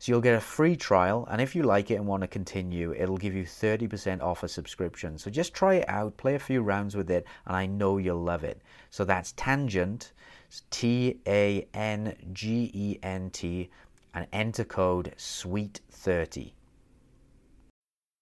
So you'll get a free trial, and if you like it and want to continue, it'll give you 30% off a subscription. So just try it out, play a few rounds with it, and I know you'll love it. So that's Tangent, T A N G E N T, and enter code SWEET30.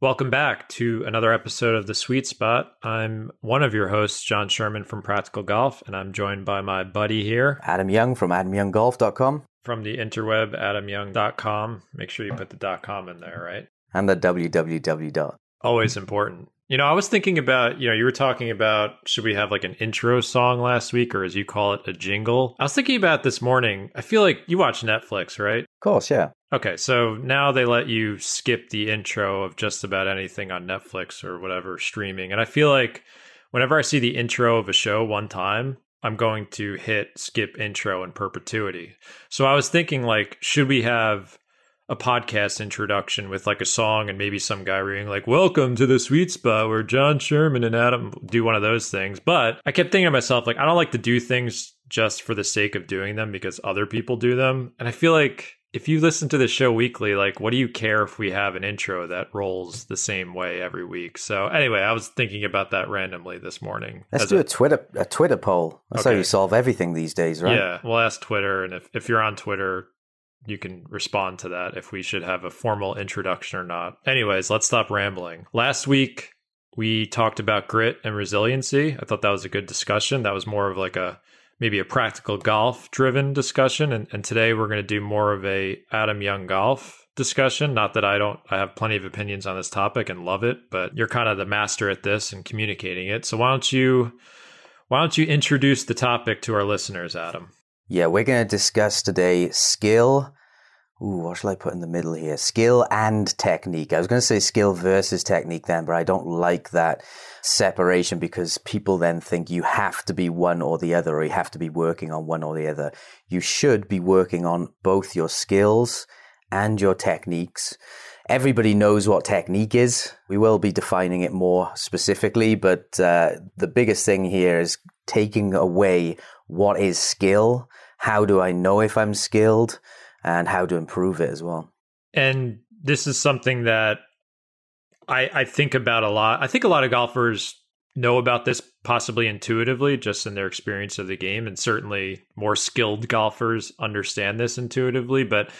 Welcome back to another episode of The Sweet Spot. I'm one of your hosts, Jon Sherman from Practical Golf, and I'm joined by my buddy here, Adam Young from AdamYoungGolf.com. From the interweb, AdamYoung.com. Make sure you put the .com in there, right? And the www. Always important. You know, I was thinking about, you know, you were talking about should we have like an intro song last week or as you call it, a jingle? I was thinking about this morning. I feel like you watch Netflix, right? Of course, yeah. Okay, so now they let you skip the intro of just about anything on Netflix or whatever streaming. And I feel like whenever I see the intro of a show one time, I'm going to hit skip intro in perpetuity. So I was thinking like should we have a podcast introduction with like a song and maybe some guy reading like welcome to the sweet spot where jon sherman and adam do one of those things but i kept thinking to myself like i don't like to do things just for the sake of doing them because other people do them and i feel like if you listen to the show weekly, like what do you care if we have an intro that rolls the same way every week? So anyway, I was thinking about that randomly this morning. Let's do a, a, Twitter a Twitter poll. That's okay. how you solve everything these days, right? Yeah, we'll ask Twitter, and if if you're on Twitter, you can respond to that if we should have a formal introduction or not. Anyways, let's stop rambling. Last week we talked about grit and resiliency. I thought that was a good discussion. That was more of like a maybe a practical golf driven discussion. And, and today we're going to do more of a Adam Young golf discussion. Not that I don't, I have plenty of opinions on this topic and love it, but you're kind of the master at this and communicating it. So why don't you, why don't you introduce the topic to our listeners, Adam? Yeah, we're going to discuss today skill Ooh, what shall I put in the middle here? Skill and technique. I was going to say skill versus technique then, but I don't like that separation because people then think you have to be one or the other, or you have to be working on one or the other. You should be working on both your skills and your techniques. Everybody knows what technique is. We will be defining it more specifically, but uh, the biggest thing here is taking away what is skill. How do I know if I'm skilled? And how to improve it as well. And this is something that I, I think about a lot. I think a lot of golfers know about this possibly intuitively just in their experience of the game and certainly more skilled golfers understand this intuitively but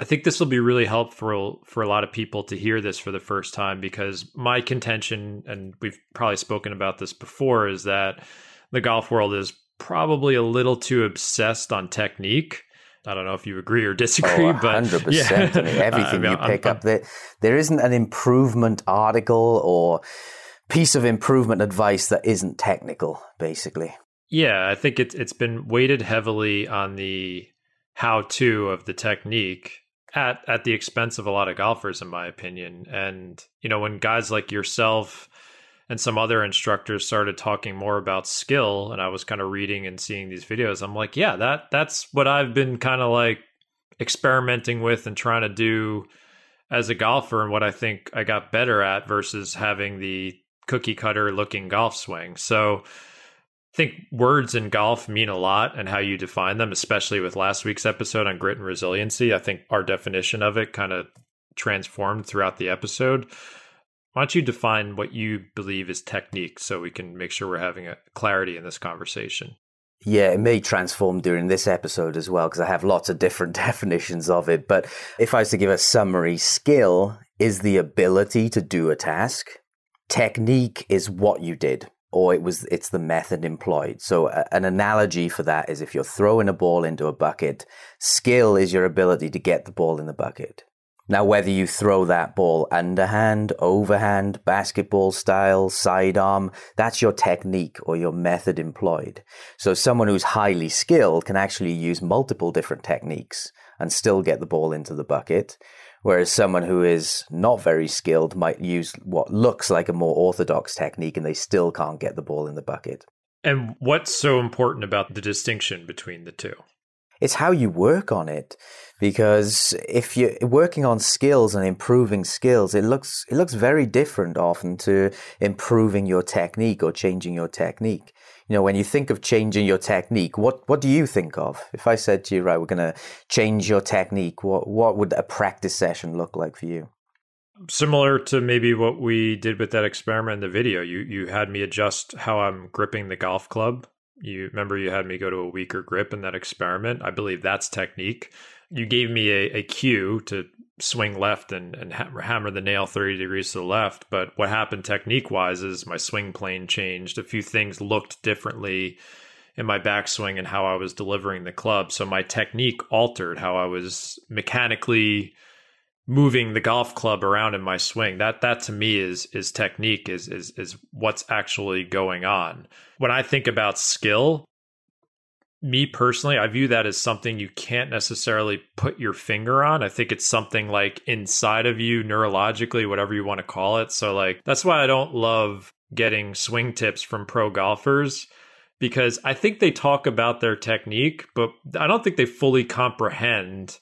I think this will be really helpful for a lot of people to hear this for the first time because my contention and we've probably spoken about this before is that the golf world is probably a little too obsessed on technique I don't know if you agree or disagree, oh, but 100%. Yeah. I mean, everything you pick I'm, up, there, there isn't an improvement article or piece of improvement advice that isn't technical, basically. Yeah, I think it's it's been weighted heavily on the how to of the technique at at the expense of a lot of golfers in my opinion. And you know, when guys like yourself and some other instructors started talking more about skill and I was kind of reading and seeing these videos, I'm like, yeah, that that's what I've been kind of like experimenting with and trying to do as a golfer and what I think I got better at versus having the cookie cutter looking golf swing. So I think words in golf mean a lot and how you define them, especially with last week's episode on grit and resiliency. I think our definition of it kind of transformed throughout the episode. Why don't you define what you believe is technique so we can make sure we're having a clarity in this conversation? Yeah, it may transform during this episode as well because I have lots of different definitions of it. But if I was to give a summary, skill is the ability to do a task. Technique is what you did, or it was it's the method employed. So an analogy for that is if you're throwing a ball into a bucket, skill is your ability to get the ball in the bucket. Now, whether you throw that ball underhand, overhand, basketball style, sidearm, that's your technique or your method employed. So someone who's highly skilled can actually use multiple different techniques and still get the ball into the bucket. Whereas someone who is not very skilled might use what looks like a more orthodox technique and they still can't get the ball in the bucket. And what's so important about the distinction between the two? It's how you work on it because if you're working on skills and improving skills it looks it looks very different often to improving your technique or changing your technique. You know when you think of changing your technique what what do you think of? If i said to you right we're going to change your technique what what would a practice session look like for you? Similar to maybe what we did with that experiment in the video. You you had me adjust how i'm gripping the golf club. You remember you had me go to a weaker grip in that experiment? I believe that's technique you gave me a, a cue to swing left and, and hammer the nail 30 degrees to the left. But what happened technique wise is my swing plane changed. A few things looked differently in my backswing and how I was delivering the club. So my technique altered how I was mechanically moving the golf club around in my swing. That that to me is is technique is is is what's actually going on. When I think about skill, me personally, I view that as something you can't necessarily put your finger on. I think it's something like inside of you, neurologically, whatever you want to call it. So, like, that's why I don't love getting swing tips from pro golfers because I think they talk about their technique, but I don't think they fully comprehend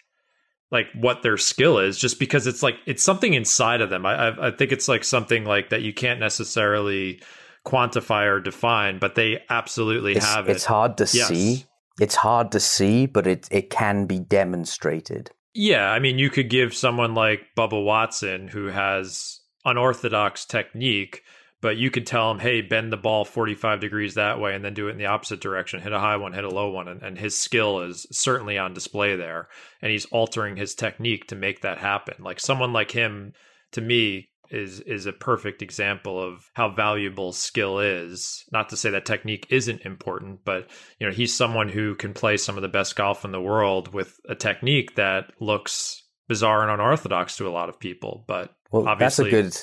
like what their skill is just because it's like it's something inside of them. I, I, I think it's like something like that you can't necessarily quantify or define, but they absolutely it's, have it. It's hard to yes. see. It's hard to see, but it it can be demonstrated. Yeah, I mean, you could give someone like Bubba Watson who has unorthodox technique, but you could tell him, "Hey, bend the ball 45 degrees that way and then do it in the opposite direction. Hit a high one, hit a low one." And, and his skill is certainly on display there, and he's altering his technique to make that happen. Like someone like him to me is is a perfect example of how valuable skill is. Not to say that technique isn't important, but you know, he's someone who can play some of the best golf in the world with a technique that looks bizarre and unorthodox to a lot of people. But well, obviously, that's a good.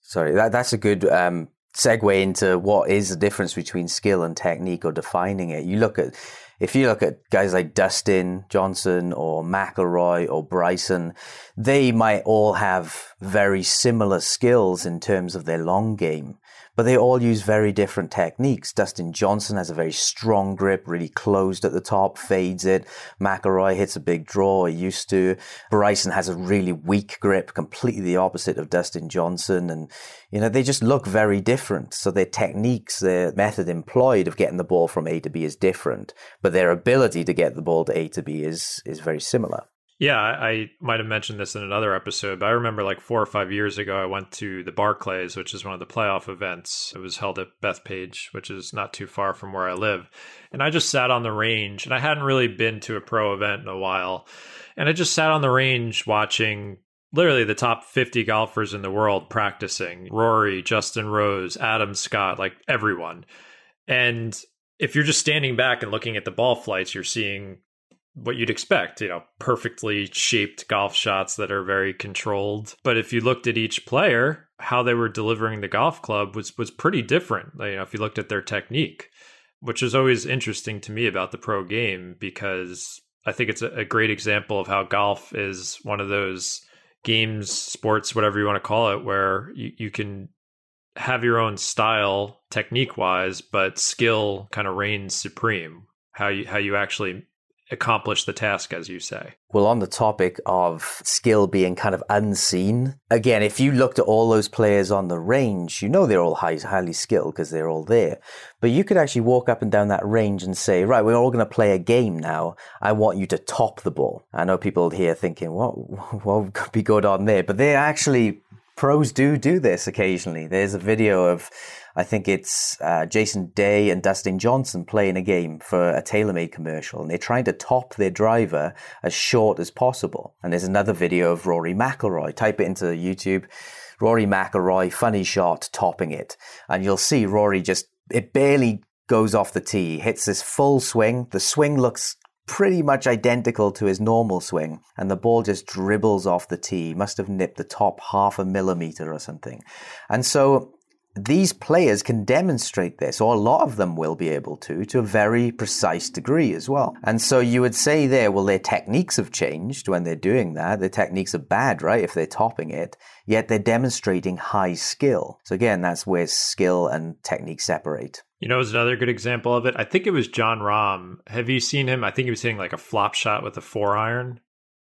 Sorry, that that's a good um, segue into what is the difference between skill and technique or defining it. You look at if you look at guys like Dustin Johnson or McIlroy or Bryson, they might all have very similar skills in terms of their long game but they all use very different techniques. Dustin Johnson has a very strong grip, really closed at the top, fades it. McIlroy hits a big draw, he used to. Bryson has a really weak grip, completely the opposite of Dustin Johnson. And, you know, they just look very different. So their techniques, their method employed of getting the ball from A to B is different, but their ability to get the ball to A to B is, is very similar. Yeah, I, might have mentioned this in another episode, but I remember like four or five years ago, I went to the Barclays, which is one of the playoff events. It was held at Bethpage, which is not too far from where I live. And I just sat on the range, and I hadn't really been to a pro event in a while. And I just sat on the range watching literally the top 50 golfers in the world practicing Rory, Justin Rose, Adam Scott, like everyone. And if you're just standing back and looking at the ball flights, you're seeing what you'd expect, you know, perfectly shaped golf shots that are very controlled. But if you looked at each player, how they were delivering the golf club was was pretty different. You know, if you looked at their technique, which is always interesting to me about the pro game because I think it's a, great example of how golf is one of those games, sports, whatever you want to call it, where you, you can have your own style technique wise, but skill kind of reigns supreme. How you how you actually accomplish the task, as you say. Well, on the topic of skill being kind of unseen, again, if you looked at all those players on the range, you know they're all high, highly skilled because they're all there. But you could actually walk up and down that range and say, right, we're all going to play a game now. I want you to top the ball. I know people here thinking, what, what could be good on there? But they're actually pros do do this occasionally. There's a video of, I think it's uh, Jason Day and Dustin Johnson playing a game for a TaylorMade commercial, and they're trying to top their driver as short as possible. And there's another video of Rory McIlroy. Type it into YouTube. Rory McIlroy, funny shot, topping it. And you'll see Rory just, it barely goes off the tee, hits this full swing. The swing looks pretty much identical to his normal swing, and the ball just dribbles off the tee. Must have nipped the top half a millimeter or something. And so these players can demonstrate this, or a lot of them will be able to, to a very precise degree as well. And so you would say there, well, their techniques have changed when they're doing that. Their techniques are bad, right? If they're topping it, yet they're demonstrating high skill. So again, that's where skill and technique separate. You know, it's another good example of it. I think it was Jon Rahm. Have you seen him? I think he was hitting like a flop shot with a four iron.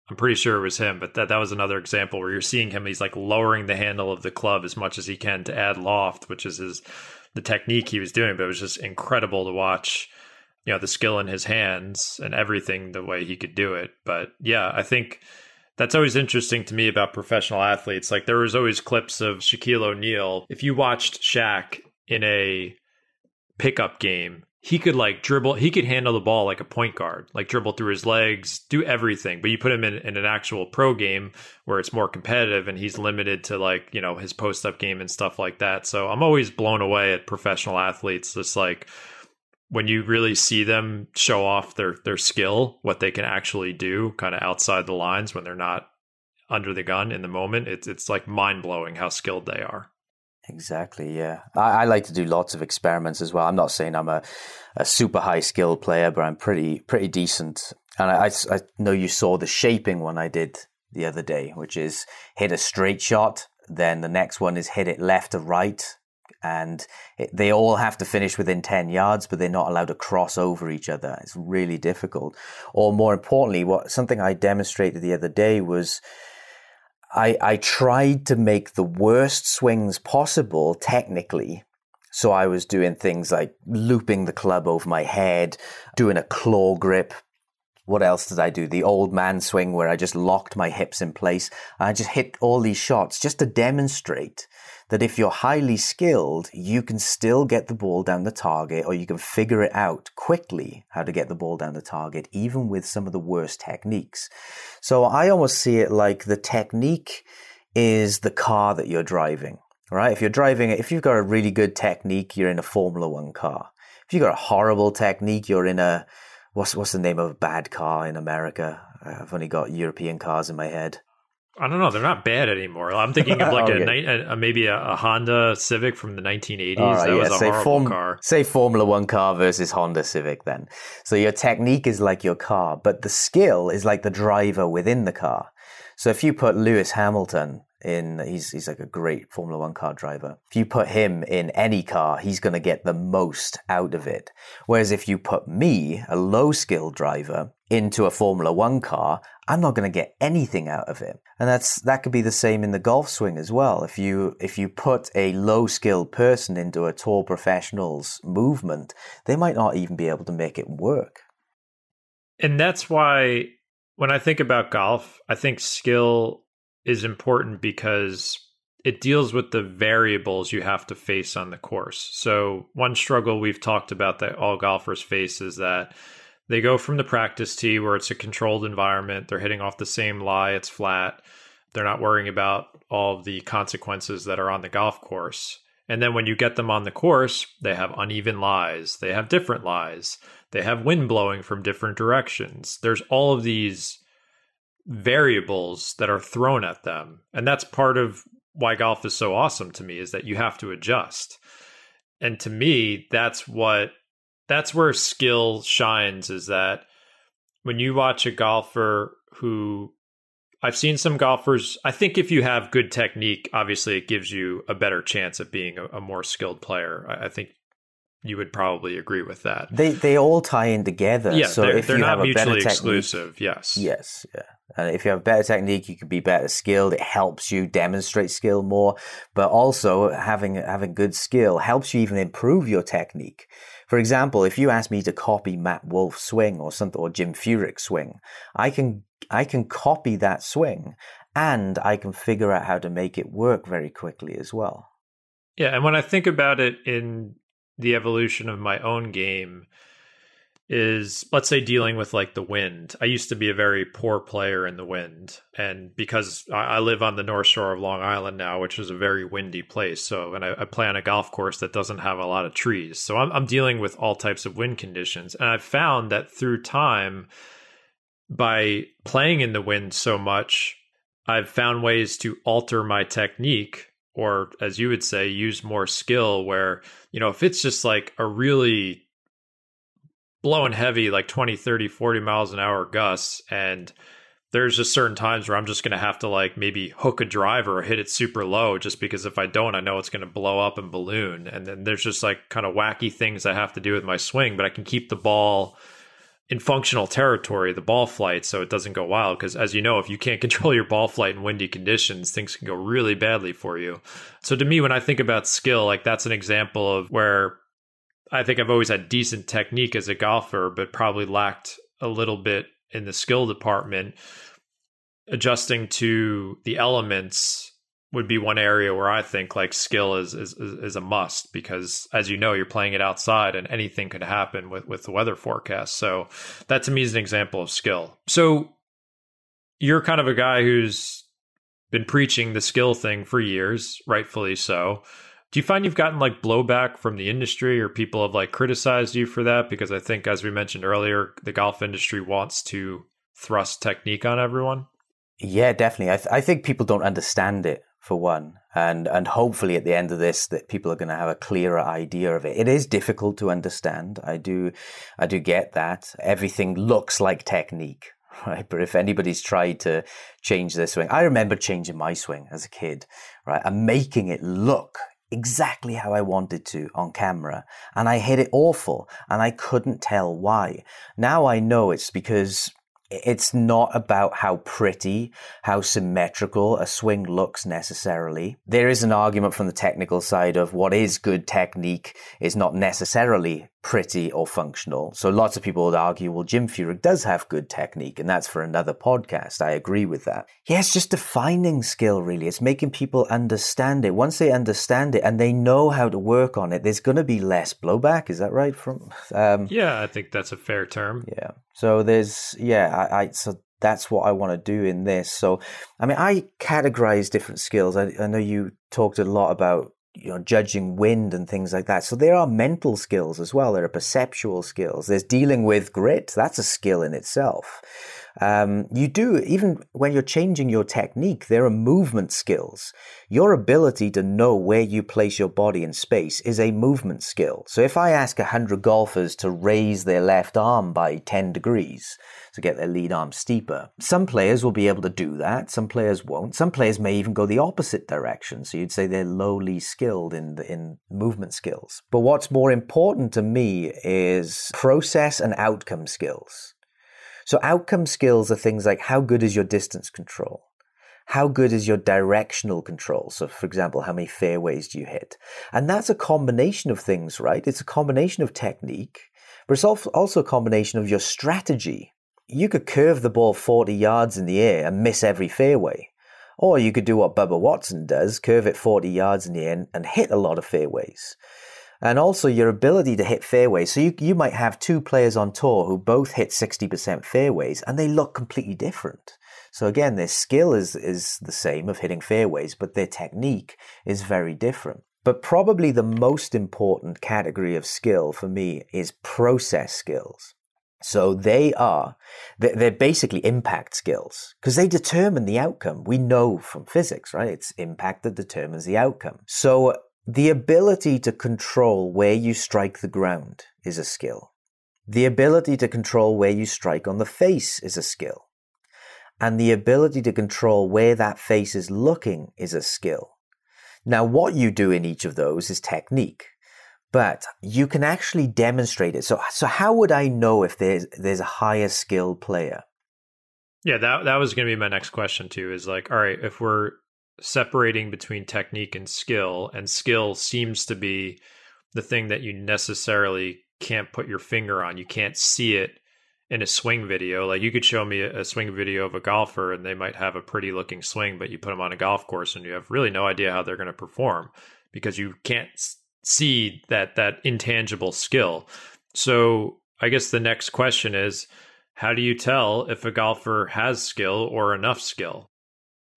I'm pretty sure it was him, but that, that was another example where you're seeing him. He's like lowering the handle of the club as much as he can to add loft, which is his the technique he was doing. But it was just incredible to watch, you know, the skill in his hands and everything the way he could do it. But yeah, I think that's always interesting to me about professional athletes. Like there was always clips of Shaquille O'Neal. If you watched Shaq in a pickup game, he could like dribble, he could handle the ball like a point guard, like dribble through his legs, do everything. But you put him in, in an actual pro game where it's more competitive and he's limited to like, you know, his post up game and stuff like that. So I'm always blown away at professional athletes. Just like when you really see them show off their their skill, what they can actually do kind of outside the lines when they're not under the gun in the moment, it's it's like mind blowing how skilled they are. Exactly. Yeah, I, I, like to do lots of experiments as well. I'm not saying I'm a, a super high skilled player, but I'm pretty pretty decent. And I, I, I know you saw the shaping one I did the other day, which is hit a straight shot, then the next one is hit it left to right, and it, they all have to finish within 10 yards but they're not allowed to cross over each other it's really difficult or more importantly what something i demonstrated the other day was I, I tried to make the worst swings possible technically. So I was doing things like looping the club over my head, doing a claw grip. What else did I do? The old man swing where I just locked my hips in place. I just hit all these shots just to demonstrate that if you're highly skilled, you can still get the ball down the target or you can figure it out quickly how to get the ball down the target, even with some of the worst techniques. So I almost see it like the technique is the car that you're driving, right? If you're driving, if you've got a really good technique, you're in a Formula One car. If you've got a horrible technique, you're in a, what's, what's the name of a bad car in America? I've only got European cars in my head. I don't know. They're not bad anymore. I'm thinking of like okay. a, a, maybe a, a, Honda Civic from the 1980s. Right, that yeah. was a say horrible form, car. Say Formula One car versus Honda Civic. Then, so your technique is like your car, but the skill is like the driver within the car. So if you put Lewis Hamilton in he's he's like a great Formula One car driver. If you put him in any car, he's going to get the most out of it. Whereas if you put me, a low skill driver, into a Formula One car, I'm not going to get anything out of it. And that's that could be the same in the golf swing as well. If you if you put a low skilled person into a tour professional's movement, they might not even be able to make it work. And that's why when I think about golf, I think skill is important because it deals with the variables you have to face on the course. So, one struggle we've talked about that all golfers face is that they go from the practice tee where it's a controlled environment, they're hitting off the same lie, it's flat, they're not worrying about all of the consequences that are on the golf course. And then when you get them on the course, they have uneven lies, they have different lies, they have wind blowing from different directions. There's all of these variables that are thrown at them. And that's part of why golf is so awesome to me is that you have to adjust. And to me, that's what that's where skill shines is that when you watch a golfer who I've seen some golfers. I think if you have good technique, obviously it gives you a better chance of being a, a more skilled player. I, I, think you would probably agree with that. They they all tie in together. Yeah, so they're, if they're you not have mutually exclusive. Yes. Yes. Yeah. And if you have better technique, you can be better skilled. It helps you demonstrate skill more, but also having having good skill helps you even improve your technique. For example, if you ask me to copy Matt Wolff's swing or something or Jim Furyk's swing, I can I can copy that swing and I can figure out how to make it work very quickly as well. Yeah, and when I think about it in the evolution of my own game is let's say dealing with like the wind. I used to be a very poor player in the wind, and because I, live on the North Shore of Long Island now, which is a very windy place, so and I, I play on a golf course that doesn't have a lot of trees, so I'm, I'm dealing with all types of wind conditions, and I've found that through time by playing in the wind so much, I've found ways to alter my technique or as you would say use more skill where you know if it's just like a really blowing heavy like 20 30 40 miles an hour gusts and there's just certain times where i'm just going to have to like maybe hook a driver or hit it super low just because if i don't i know it's going to blow up and balloon and then there's just like kind of wacky things i have to do with my swing but i can keep the ball in functional territory, the ball flight, so it doesn't go wild. Because as you know, if you can't control your ball flight in windy conditions, things can go really badly for you. So to me, when I think about skill, like that's an example of where I think I've always had decent technique as a golfer, but probably lacked a little bit in the skill department, adjusting to the elements would be one area where I think like skill is, is is a must because as you know you're playing it outside and anything could happen with with the weather forecast. So that to me is an example of skill. So you're kind of a guy who's been preaching the skill thing for years, rightfully so. Do you find you've gotten like blowback from the industry or people have like criticized you for that because I think as we mentioned earlier the golf industry wants to thrust technique on everyone? Yeah, definitely. I, th- I think people don't understand it for one. And, and hopefully at the end of this, that people are going to have a clearer idea of it. It is difficult to understand. I do, I do get that. Everything looks like technique, right? But if anybody's tried to change their swing, I remember changing my swing as a kid, right? And making it look exactly how I wanted to on camera. And I hit it awful and I couldn't tell why. Now I know it's because it's not about how pretty, how symmetrical a swing looks necessarily. There is an argument from the technical side of what is good technique is not necessarily pretty or functional. So lots of people would argue, well, Jim Furyk does have good technique, and that's for another podcast. I agree with that. Yeah, it's just defining skill, really. It's making people understand it. Once they understand it and they know how to work on it, there's going to be less blowback. Is that right? From um, yeah, I think that's a fair term. Yeah. So there's yeah, I, I so that's what I want to do in this. So, I mean, I categorize different skills. I, I know you talked a lot about you know, judging wind and things like that. So there are mental skills as well. There are perceptual skills. There's dealing with grit. That's a skill in itself. Um, you do, even when you're changing your technique, there are movement skills. Your ability to know where you place your body in space is a movement skill. So if I ask 100 golfers to raise their left arm by 10 degrees, to get their lead arm steeper. Some players will be able to do that, some players won't. Some players may even go the opposite direction. So you'd say they're lowly skilled in the, in movement skills. But what's more important to me is process and outcome skills. So outcome skills are things like how good is your distance control? How good is your directional control? So, for example, how many fairways do you hit? And that's a combination of things, right? It's a combination of technique, but it's also a combination of your strategy you could curve the ball 40 yards in the air and miss every fairway. Or you could do what Bubba Watson does, curve it 40 yards in the air and hit a lot of fairways. And also your ability to hit fairways. So you, you might have two players on tour who both hit 60% fairways and they look completely different. So again, their skill is, is the same of hitting fairways, but their technique is very different. But probably the most important category of skill for me is process skills. So they are, they're basically impact skills because they determine the outcome. We know from physics, right? It's impact that determines the outcome. So the ability to control where you strike the ground is a skill. The ability to control where you strike on the face is a skill. And the ability to control where that face is looking is a skill. Now, what you do in each of those is technique, but you can actually demonstrate it. So, so how would I know if there's, there's a higher skilled player? Yeah, that, that was going to be my next question too is like, all right, if we're separating between technique and skill, and skill seems to be the thing that you necessarily can't put your finger on. You can't see it in a swing video. Like you could show me a, swing video of a golfer and they might have a pretty looking swing, but you put them on a golf course and you have really no idea how they're going to perform because you can't see that that intangible skill. So, I guess the next question is how do you tell if a golfer has skill or enough skill?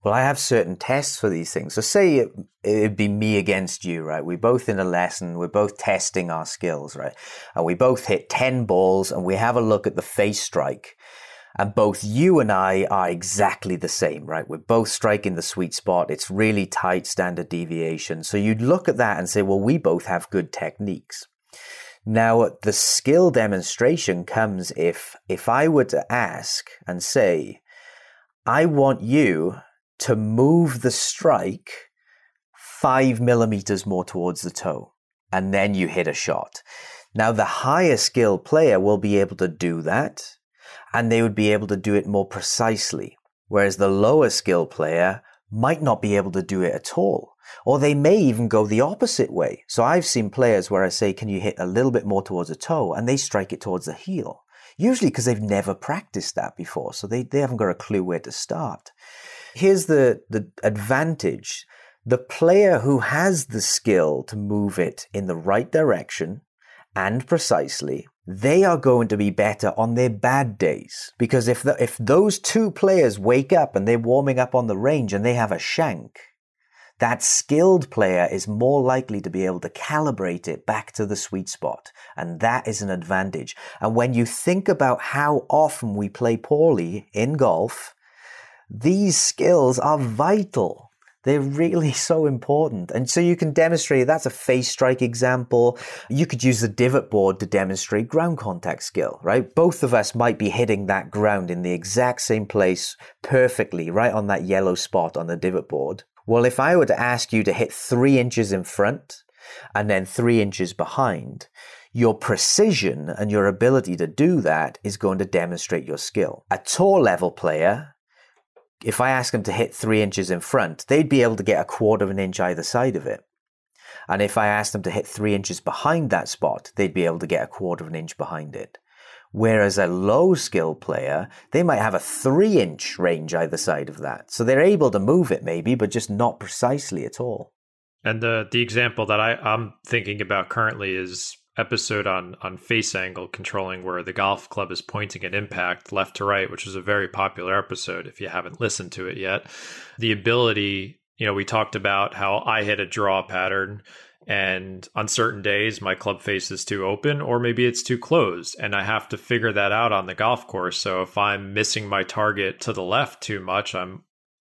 Well, I have certain tests for these things. So say it, it'd be me against you, right? We're both in a lesson. We're both testing our skills, right? And we both hit 10 balls and we have a look at the face strike. And both you and I are exactly the same, right? We're both striking the sweet spot. It's really tight standard deviation. So you'd look at that and say, well, we both have good techniques. Now, the skill demonstration comes if, if I were to ask and say, I want you to move the strike five millimeters more towards the toe, and then you hit a shot. Now, the higher skilled player will be able to do that, and they would be able to do it more precisely, whereas the lower skilled player might not be able to do it at all. Or they may even go the opposite way. So I've seen players where I say, Can you hit a little bit more towards the toe? And they strike it towards the heel. Usually because they've never practiced that before. So they, they haven't got a clue where to start here's the, the advantage. The player who has the skill to move it in the right direction and precisely, they are going to be better on their bad days. Because if, the, if those two players wake up and they're warming up on the range and they have a shank, that skilled player is more likely to be able to calibrate it back to the sweet spot. And that is an advantage. And when you think about how often we play poorly in golf, these skills are vital. They're really so important. And so you can demonstrate that's a face strike example. You could use the divot board to demonstrate ground contact skill, right? Both of us might be hitting that ground in the exact same place perfectly, right on that yellow spot on the divot board. Well, if I were to ask you to hit three inches in front and then three inches behind, your precision and your ability to do that is going to demonstrate your skill. A tour level player if I ask them to hit three inches in front, they'd be able to get a quarter of an inch either side of it. And if I asked them to hit three inches behind that spot, they'd be able to get a quarter of an inch behind it. Whereas a low skill player, they might have a three inch range either side of that. So they're able to move it maybe, but just not precisely at all. And the the example that I, I'm thinking about currently is episode on on face angle controlling where the golf club is pointing at impact left to right which is a very popular episode if you haven't listened to it yet. The ability you know we talked about how i hit a draw pattern and on certain days my club face is too open or maybe it's too closed and i have to figure that out on the golf course. So if i'm missing my target to the left too much i'm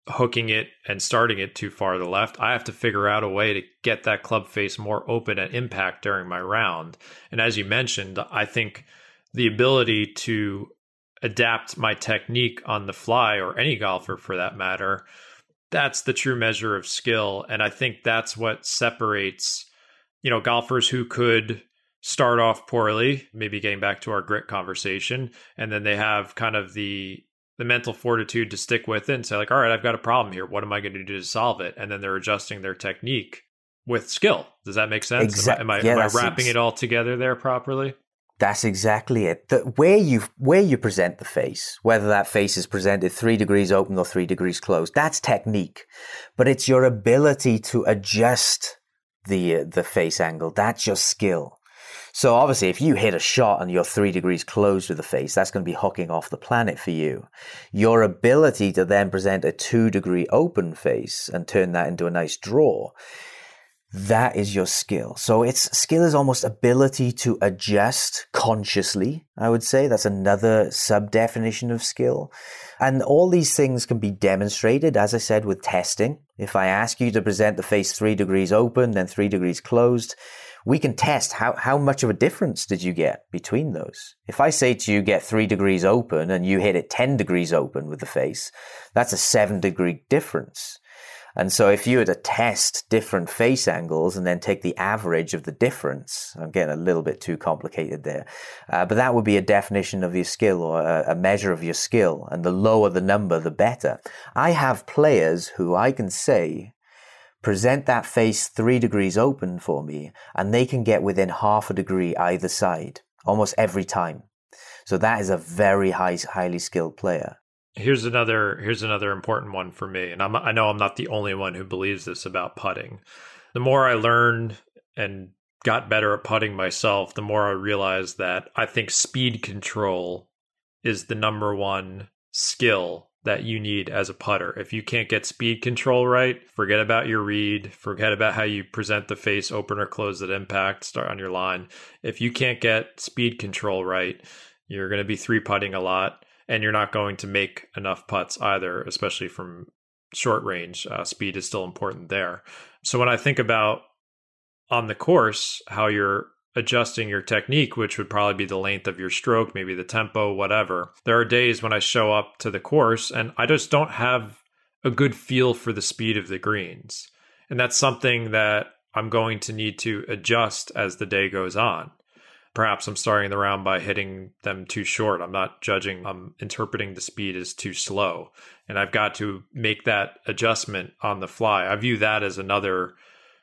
hooking it and starting it too far to the left. I have to figure out a way to get that club face more open at impact during my round. And as you mentioned, I think the ability to adapt my technique on the fly, or any golfer for that matter, that's the true measure of skill. And I think that's what separates, you know, golfers who could start off poorly, maybe getting back to our grit conversation, and then they have kind of the the mental fortitude to stick with it and say like all right i've got a problem here what am i going to do to solve it and then they're adjusting their technique with skill does that make sense exactly. am i, am I, yeah, am I wrapping ex- it all together there properly that's exactly it. The, where you where you present the face, whether that face is presented three degrees open or three degrees closed, that's technique. But it's your ability to adjust the uh, the face angle. That's your skill. So obviously, if you hit a shot and you're three degrees closed with the face, that's going to be hooking off the planet for you. Your ability to then present a two degree open face and turn that into a nice draw, that is your skill. So it's skill is almost ability to adjust consciously. I would say that's another sub definition of skill. And all these things can be demonstrated, as I said, with testing. If I ask you to present the face three degrees open, then three degrees closed, we can test how, how much of a difference did you get between those. If I say to you, get three degrees open and you hit it 10 degrees open with the face, that's a seven degree difference. And so if you were to test different face angles and then take the average of the difference, I'm getting a little bit too complicated there, uh, but that would be a definition of your skill or a, a measure of your skill. And the lower the number, the better. I have players who I can say present that face three degrees open for me, and they can get within half a degree either side almost every time. So that is a very high, highly skilled player. Here's another here's another important one for me, and I'm, I know I'm not the only one who believes this about putting. The more I learned and got better at putting myself, the more I realized that I think speed control is the number one skill that you need as a putter. If you can't get speed control right, forget about your read, forget about how you present the face, open or close at impact, start on your line. If you can't get speed control right, you're going to be three putting a lot and you're not going to make enough putts either, especially from short range. Uh, speed is still important there. So when I think about on the course, how you're adjusting your technique, which would probably be the length of your stroke, maybe the tempo, whatever. There are days when I show up to the course and I just don't have a good feel for the speed of the greens. And that's something that I'm going to need to adjust as the day goes on. Perhaps I'm starting the round by hitting them too short. I'm not judging, I'm interpreting the speed as too slow. And I've got to make that adjustment on the fly. I view that as another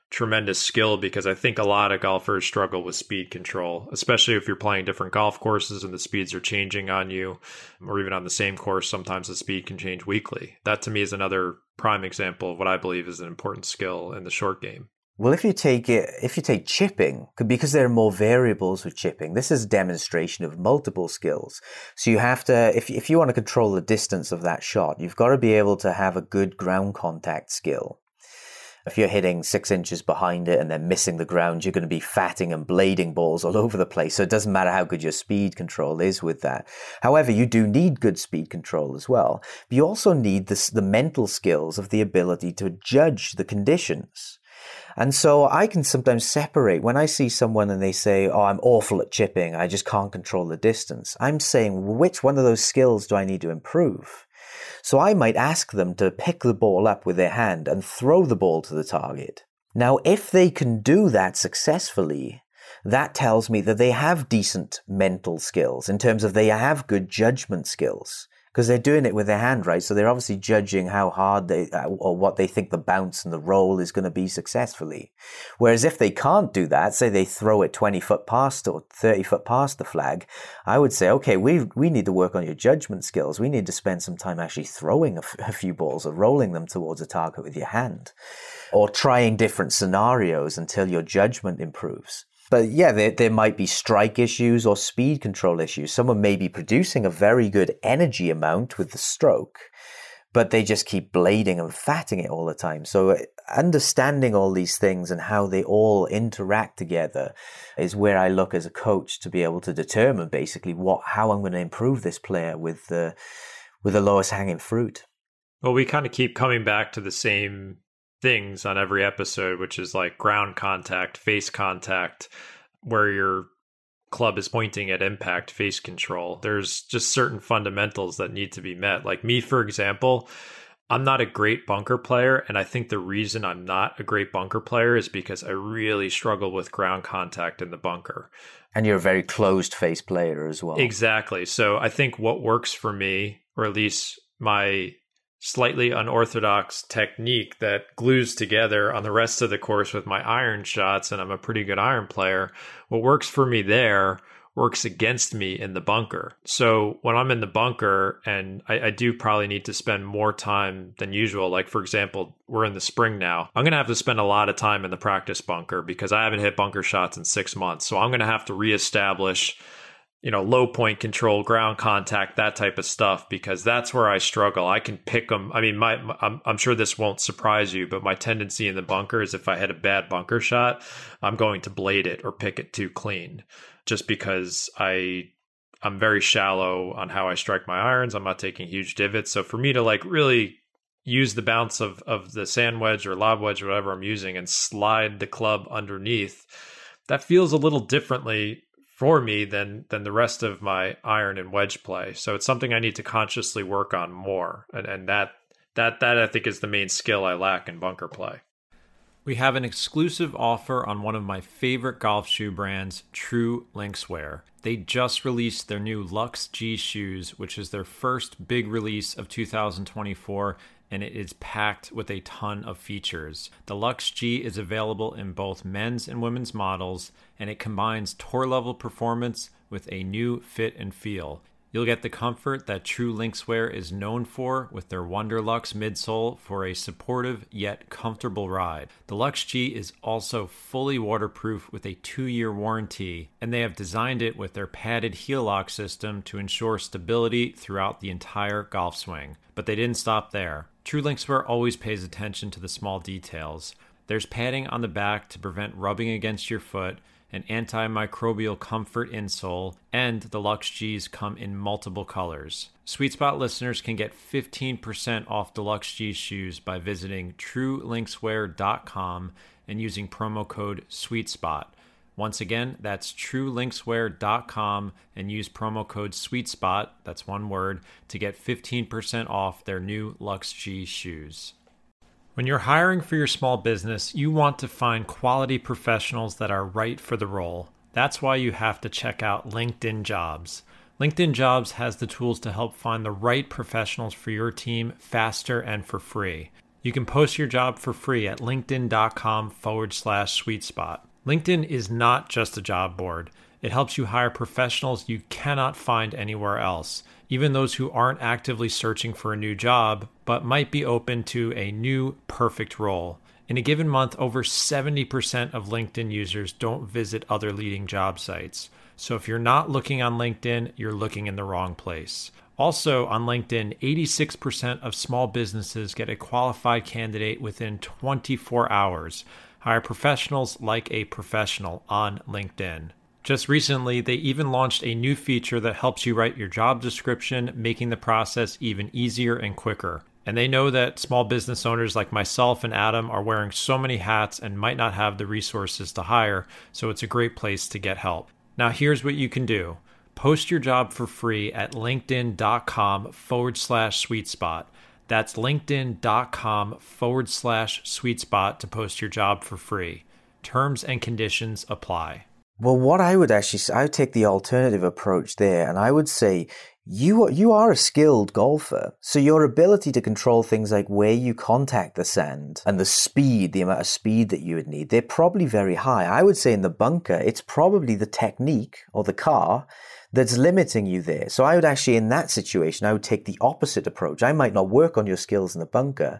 tremendous skill because I think a lot of golfers struggle with speed control, especially if you're playing different golf courses and the speeds are changing on you, or even on the same course, sometimes the speed can change weekly. That to me is another prime example of what I believe is an important skill in the short game. Well, if you take it, if you take chipping, because there are more variables with chipping, this is a demonstration of multiple skills. So you have to, if, if you want to control the distance of that shot, you've got to be able to have a good ground contact skill. If you're hitting six inches behind it and then missing the ground, you're going to be fatting and blading balls all over the place. So it doesn't matter how good your speed control is with that. However, you do need good speed control as well. But you also need this, the mental skills of the ability to judge the conditions. And so I can sometimes separate when I see someone and they say, Oh, I'm awful at chipping. I just can't control the distance. I'm saying, which one of those skills do I need to improve? So I might ask them to pick the ball up with their hand and throw the ball to the target. Now, if they can do that successfully, that tells me that they have decent mental skills in terms of they have good judgment skills because they're doing it with their hand, right? So they're obviously judging how hard they uh, or what they think the bounce and the roll is going to be successfully. Whereas if they can't do that, say they throw it 20 foot past or 30 foot past the flag, I would say, okay, we, we need to work on your judgment skills. We need to spend some time actually throwing a, f- a few balls or rolling them towards a target with your hand or trying different scenarios until your judgment improves. But yeah, there, there might be strike issues or speed control issues. Someone may be producing a very good energy amount with the stroke, but they just keep blading and fatting it all the time. So uh, understanding all these things and how they all interact together is where I look as a coach to be able to determine basically what how I'm going to improve this player with the with the lowest hanging fruit. Well, we kind of keep coming back to the same things on every episode, which is like ground contact, face contact, where your club is pointing at impact, face control. There's just certain fundamentals that need to be met. Like me, for example, I'm not a great bunker player. And I think the reason I'm not a great bunker player is because I really struggle with ground contact in the bunker. And you're a very closed face player as well. Exactly. So I think what works for me, or at least my slightly unorthodox technique that glues together on the rest of the course with my iron shots, and I'm a pretty good iron player. What works for me there works against me in the bunker. So when I'm in the bunker, and I, I, do probably need to spend more time than usual, like for example, we're in the spring now, I'm going to have to spend a lot of time in the practice bunker because I haven't hit bunker shots in six months. So I'm going to have to reestablish you know, low point control, ground contact, that type of stuff, because that's where I struggle. I can pick them. I mean, my, I'm, I'm sure this won't surprise you, but my tendency in the bunker is if I had a bad bunker shot, I'm going to blade it or pick it too clean, just because I, I'm very shallow on how I strike my irons. I'm not taking huge divots. So for me to like really use the bounce of, of the sand wedge or lob wedge, or whatever I'm using, and slide the club underneath that feels a little differently for me than than the rest of my iron and wedge play. So it's something I need to consciously work on more. And and that that that I think is the main skill I lack in bunker play. We have an exclusive offer on one of my favorite golf shoe brands, True Linkswear. They just released their new Lux G shoes, which is their first big release of 2024 and it is packed with a ton of features. The Lux G is available in both men's and women's models, and it combines tour level performance with a new fit and feel. You'll get the comfort that True Linkswear is known for with their Wonderlux midsole for a supportive yet comfortable ride. The Lux G is also fully waterproof with a two year warranty, and they have designed it with their padded heel lock system to ensure stability throughout the entire golf swing. But they didn't stop there. True Linkswear always pays attention to the small details. There's padding on the back to prevent rubbing against your foot an antimicrobial comfort insole, and the Lux G's come in multiple colors. Sweet Spot listeners can get 15% off the Lux G shoes by visiting truelinkswear.com and using promo code SweetSpot. Once again, that's truelinkswear.com and use promo code SweetSpot, that's one word, to get 15% off their new Lux G shoes. When you're hiring for your small business, you want to find quality professionals that are right for the role. That's why you have to check out LinkedIn Jobs. LinkedIn Jobs has the tools to help find the right professionals for your team faster and for free. You can post your job for free at linkedin.com forward slash sweet spot. LinkedIn is not just a job board. It helps you hire professionals you cannot find anywhere else even those who aren't actively searching for a new job, but might be open to a new perfect role. In a given month, over 70% of LinkedIn users don't visit other leading job sites. So if you're not looking on LinkedIn, you're looking in the wrong place. Also, on LinkedIn, 86% of small businesses get a qualified candidate within 24 hours. Hire professionals like a professional on LinkedIn. Just recently, they even launched a new feature that helps you write your job description, making the process even easier and quicker. And they know that small business owners like myself and Adam are wearing so many hats and might not have the resources to hire, so it's a great place to get help. Now, here's what you can do post your job for free at linkedin.com forward slash sweet spot. That's linkedin.com forward slash sweet spot to post your job for free. Terms and conditions apply. Well, what I would actually, say, I would take the alternative approach there, and I would say you are, you are a skilled golfer, so your ability to control things like where you contact the sand and the speed, the amount of speed that you would need, they're probably very high. I would say in the bunker, it's probably the technique or the car that's limiting you there. So I would actually, in that situation, I would take the opposite approach. I might not work on your skills in the bunker.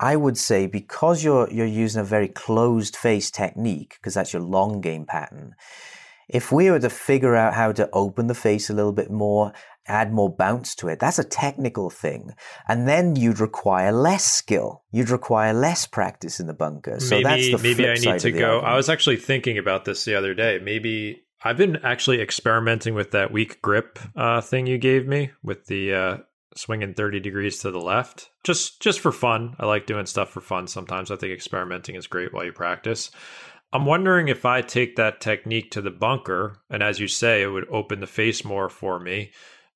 I would say because you're, you're using a very closed face technique, because that's your long game pattern. If we were to figure out how to open the face a little bit more, add more bounce to it, that's a technical thing. And then you'd require less skill. You'd require less practice in the bunker. So maybe, that's the maybe I need to go. Argument. I was actually thinking about this the other day. Maybe I've been actually experimenting with that weak grip uh, thing you gave me with the uh, swinging 30 degrees to the left. Just just for fun. I like doing stuff for fun sometimes. I think experimenting is great while you practice. I'm wondering if i take that technique to the bunker and as you say it would open the face more for me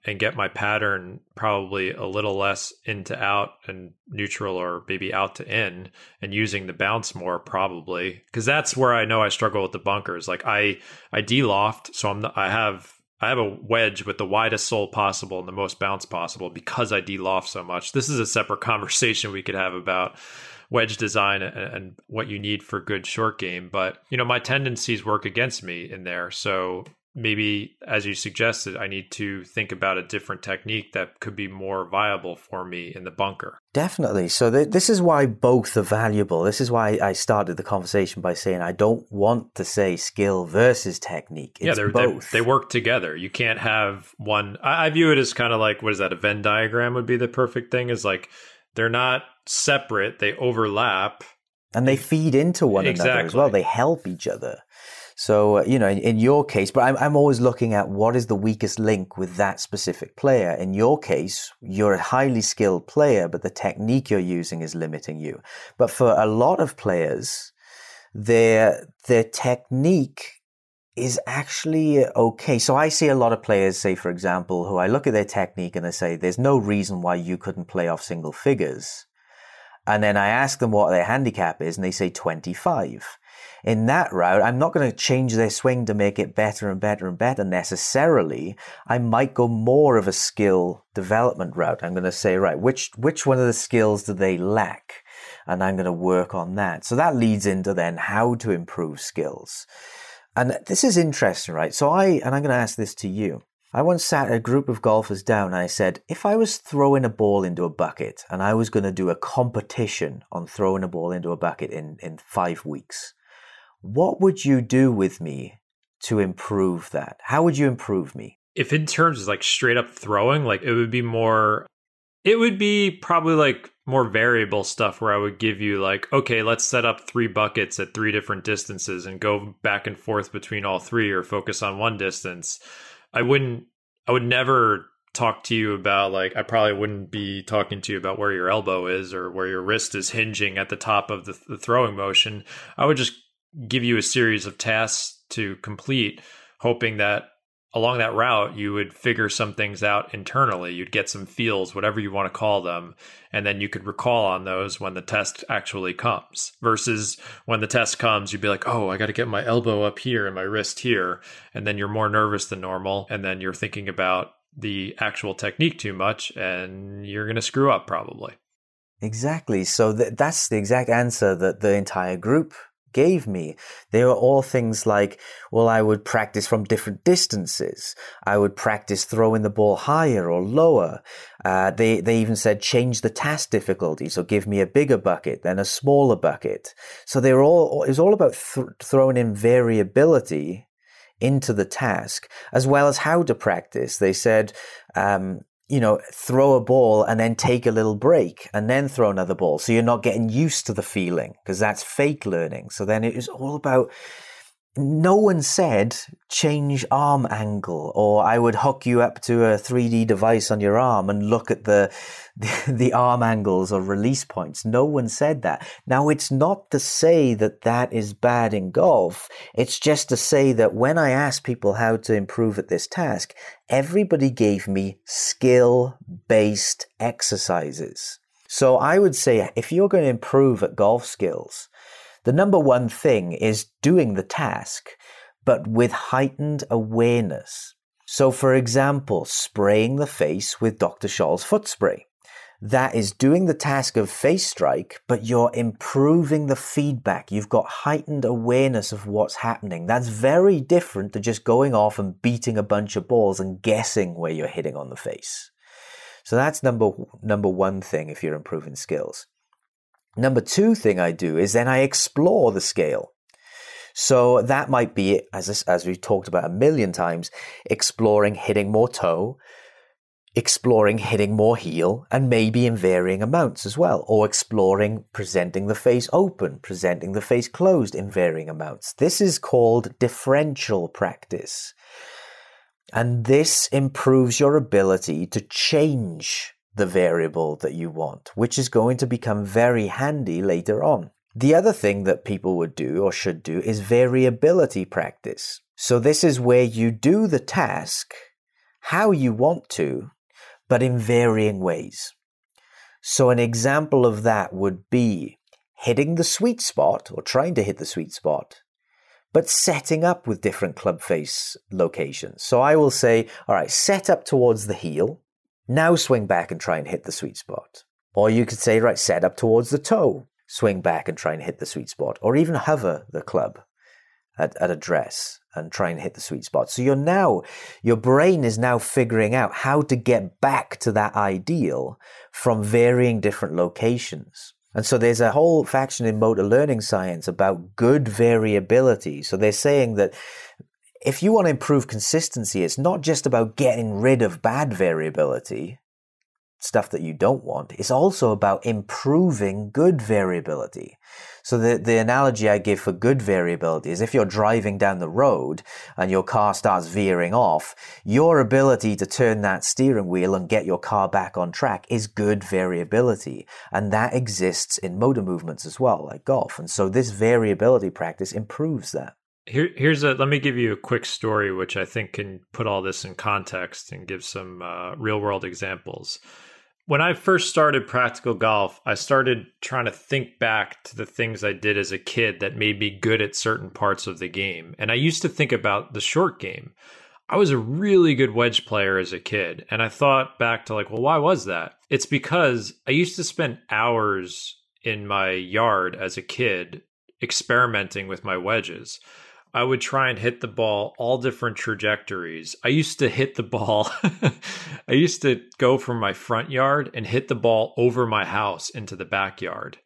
and get my pattern probably a little less into out and neutral or maybe out to in and using the bounce more probably. Because that's where I know I struggle with the bunkers. Like I I de-loft so I'm not, I have I have a wedge with the widest sole possible and the most bounce possible because I de-loft so much. This is a separate conversation we could have about wedge design and, and what you need for good short game but you know my tendencies work against me in there. So maybe as you suggested i need to think about a different technique that could be more viable for me in the bunker. Definitely. So th- this is why both are valuable. This is why i started the conversation by saying i don't want to say skill versus technique. It's yeah they're both. they work together. You can't have one I, I view it as kind of like what is that a venn diagram would be the perfect thing is like they're not separate they overlap. And they feed into one exactly. another as well. They help each other so, uh, you know, in, in, your case, but I'm, I'm always looking at what is the weakest link with that specific player. In your case, you're a highly skilled player, but the technique you're using is limiting you. But for a lot of players, their, their technique is actually okay. So I see a lot of players, say, for example, who I look at their technique and they say, there's no reason why you couldn't play off single figures. And then I ask them what their handicap is and they say 25. In that route, I'm not going to change their swing to make it better and better and better necessarily. I might go more of a skill development route. I'm going to say, right, which, which one of the skills do they lack? And I'm going to work on that. So that leads into then how to improve skills. And this is interesting, right? So I, and I'm going to ask this to you. I once sat a group of golfers down and I said, if I was throwing a ball into a bucket and I was going to do a competition on throwing a ball into a bucket in, in five weeks, what would you do with me to improve that? How would you improve me? If in terms of like straight up throwing, like it would be more, it would be probably like more variable stuff where I would give you like, okay, let's set up three buckets at three different distances and go back and forth between all three or focus on one distance. I wouldn't, I would never talk to you about like, I probably wouldn't be talking to you about where your elbow is or where your wrist is hinging at the top of the, the throwing motion. I would just give you a series of tasks to complete, hoping that along that route, you would figure some things out internally. You'd get some feels, whatever you want to call them, and then you could recall on those when the test actually comes. Versus when the test comes, you'd be like, oh, I got to get my elbow up here and my wrist here. And then you're more nervous than normal. And then you're thinking about the actual technique too much, and you're going to screw up probably. Exactly. So th- that's the exact answer that the entire group gave me. They were all things like, well, I would practice from different distances. I would practice throwing the ball higher or lower. Uh, they, they even said change the task difficulty. So give me a bigger bucket, then a smaller bucket. So they were all, it was all about th- throwing in variability into the task as well as how to practice. They said, um, you know, throw a ball and then take a little break and then throw another ball. So you're not getting used to the feeling because that's fake learning. So then it is all about no one said change arm angle or I would hook you up to a 3D device on your arm and look at the, the, the arm angles or release points. No one said that. Now it's not to say that that is bad in golf. It's just to say that when I asked people how to improve at this task, everybody gave me skill based exercises. So I would say if you're going to improve at golf skills, the number one thing is doing the task, but with heightened awareness. So, for example, spraying the face with Dr. Scholl's foot spray. That is doing the task of face strike, but you're improving the feedback. You've got heightened awareness of what's happening. That's very different to just going off and beating a bunch of balls and guessing where you're hitting on the face. So that's number number one thing if you're improving skills. Number two thing I do is then I explore the scale. So that might be, as, as we've talked about a million times, exploring hitting more toe, exploring hitting more heel, and maybe in varying amounts as well, or exploring presenting the face open, presenting the face closed in varying amounts. This is called differential practice. And this improves your ability to change the variable that you want, which is going to become very handy later on. The other thing that people would do or should do is variability practice. So this is where you do the task how you want to, but in varying ways. So an example of that would be hitting the sweet spot or trying to hit the sweet spot, but setting up with different club face locations. So I will say, all right, set up towards the heel now swing back and try and hit the sweet spot. Or you could say, right, set up towards the toe, swing back and try and hit the sweet spot. Or even hover the club at, at address and try and hit the sweet spot. So you're now, your brain is now figuring out how to get back to that ideal from varying different locations. And so there's a whole faction in motor learning science about good variability. So they're saying that if you want to improve consistency, it's not just about getting rid of bad variability, stuff that you don't want. It's also about improving good variability. So the, the analogy I give for good variability is if you're driving down the road and your car starts veering off, your ability to turn that steering wheel and get your car back on track is good variability. And that exists in motor movements as well, like golf. And so this variability practice improves that. Here, here's a let me give you a quick story, which I think can put all this in context and give some uh, real world examples. When I first started practical golf, I started trying to think back to the things I did as a kid that made me good at certain parts of the game. And I used to think about the short game. I was a really good wedge player as a kid. And I thought back to like, well, why was that? It's because I used to spend hours in my yard as a kid experimenting with my wedges. I would try and hit the ball all different trajectories. I used to hit the ball. I used to go from my front yard and hit the ball over my house into the backyard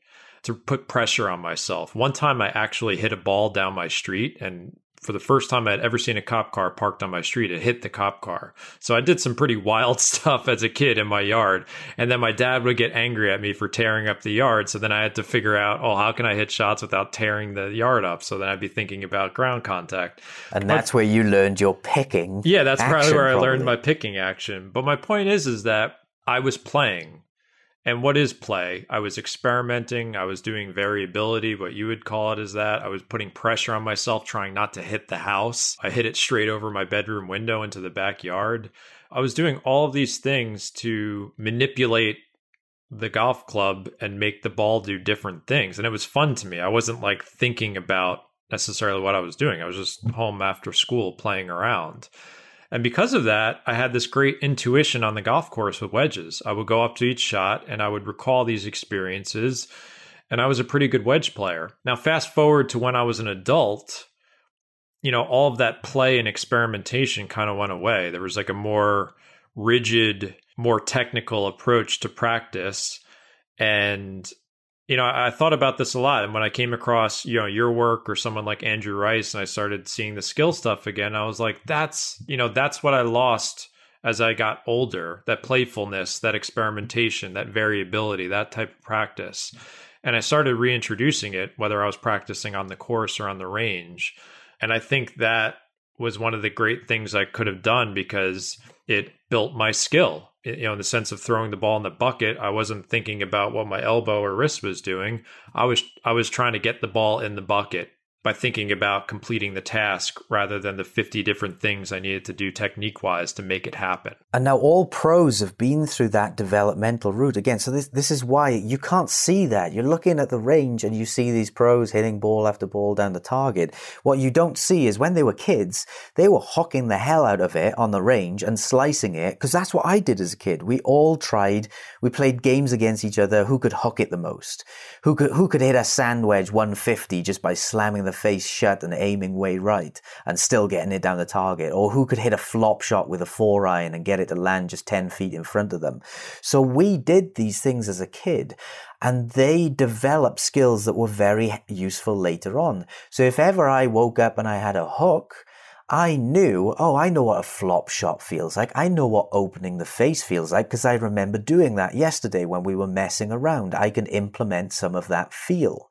to put pressure on myself. One time I actually hit a ball down my street and for the first time I'd ever seen a cop car parked on my street. It hit the cop car. So I did some pretty wild stuff as a kid in my yard. And then my dad would get angry at me for tearing up the yard. So then I had to figure out, oh, how can I hit shots without tearing the yard up? So then I'd be thinking about ground contact. And that's but, where you learned your picking. Yeah, that's probably where probably. I learned my picking action. But my point is, is that I was playing and what is play? I was experimenting. I was doing variability, what you would call it is that. I was putting pressure on myself, trying not to hit the house. I hit it straight over my bedroom window into the backyard. I was doing all of these things to manipulate the golf club and make the ball do different things. And it was fun to me. I wasn't like thinking about necessarily what I was doing. I was just home after school playing around. And because of that, I had this great intuition on the golf course with wedges. I would go up to each shot and I would recall these experiences. And I was a pretty good wedge player. Now, fast forward to when I was an adult, you know, all of that play and experimentation kind of went away. There was like a more rigid, more technical approach to practice. And you know, I thought about this a lot. And when I came across, you know, your work or someone like Andrew Rice and I started seeing the skill stuff again, I was like, that's, you know, that's what I lost as I got older that playfulness, that experimentation, that variability, that type of practice. And I started reintroducing it, whether I was practicing on the course or on the range. And I think that was one of the great things I could have done because it built my skill you know in the sense of throwing the ball in the bucket i wasn't thinking about what my elbow or wrist was doing. I was i was trying to get the ball in the bucket by thinking about completing the task rather than the 50 different things I needed to do technique wise to make it happen. And now all pros have been through that developmental route again. So this, this is why you can't see that. You're looking at the range and you see these pros hitting ball after ball down the target. What you don't see is when they were kids, they were hocking the hell out of it on the range and slicing it because that's what I did as a kid. We all tried, we played games against each other who could hook it the most, who could, who could hit a sand wedge 150 just by slamming the face shut and aiming way right and still getting it down the target, or who could hit a flop shot with a four iron and get it to land just 10 feet in front of them. So we did these things as a kid and they developed skills that were very useful later on. So if ever I woke up and I had a hook, I knew, oh, I know what a flop shot feels like. I know what opening the face feels like because I remember doing that yesterday when we were messing around. I can implement some of that feel.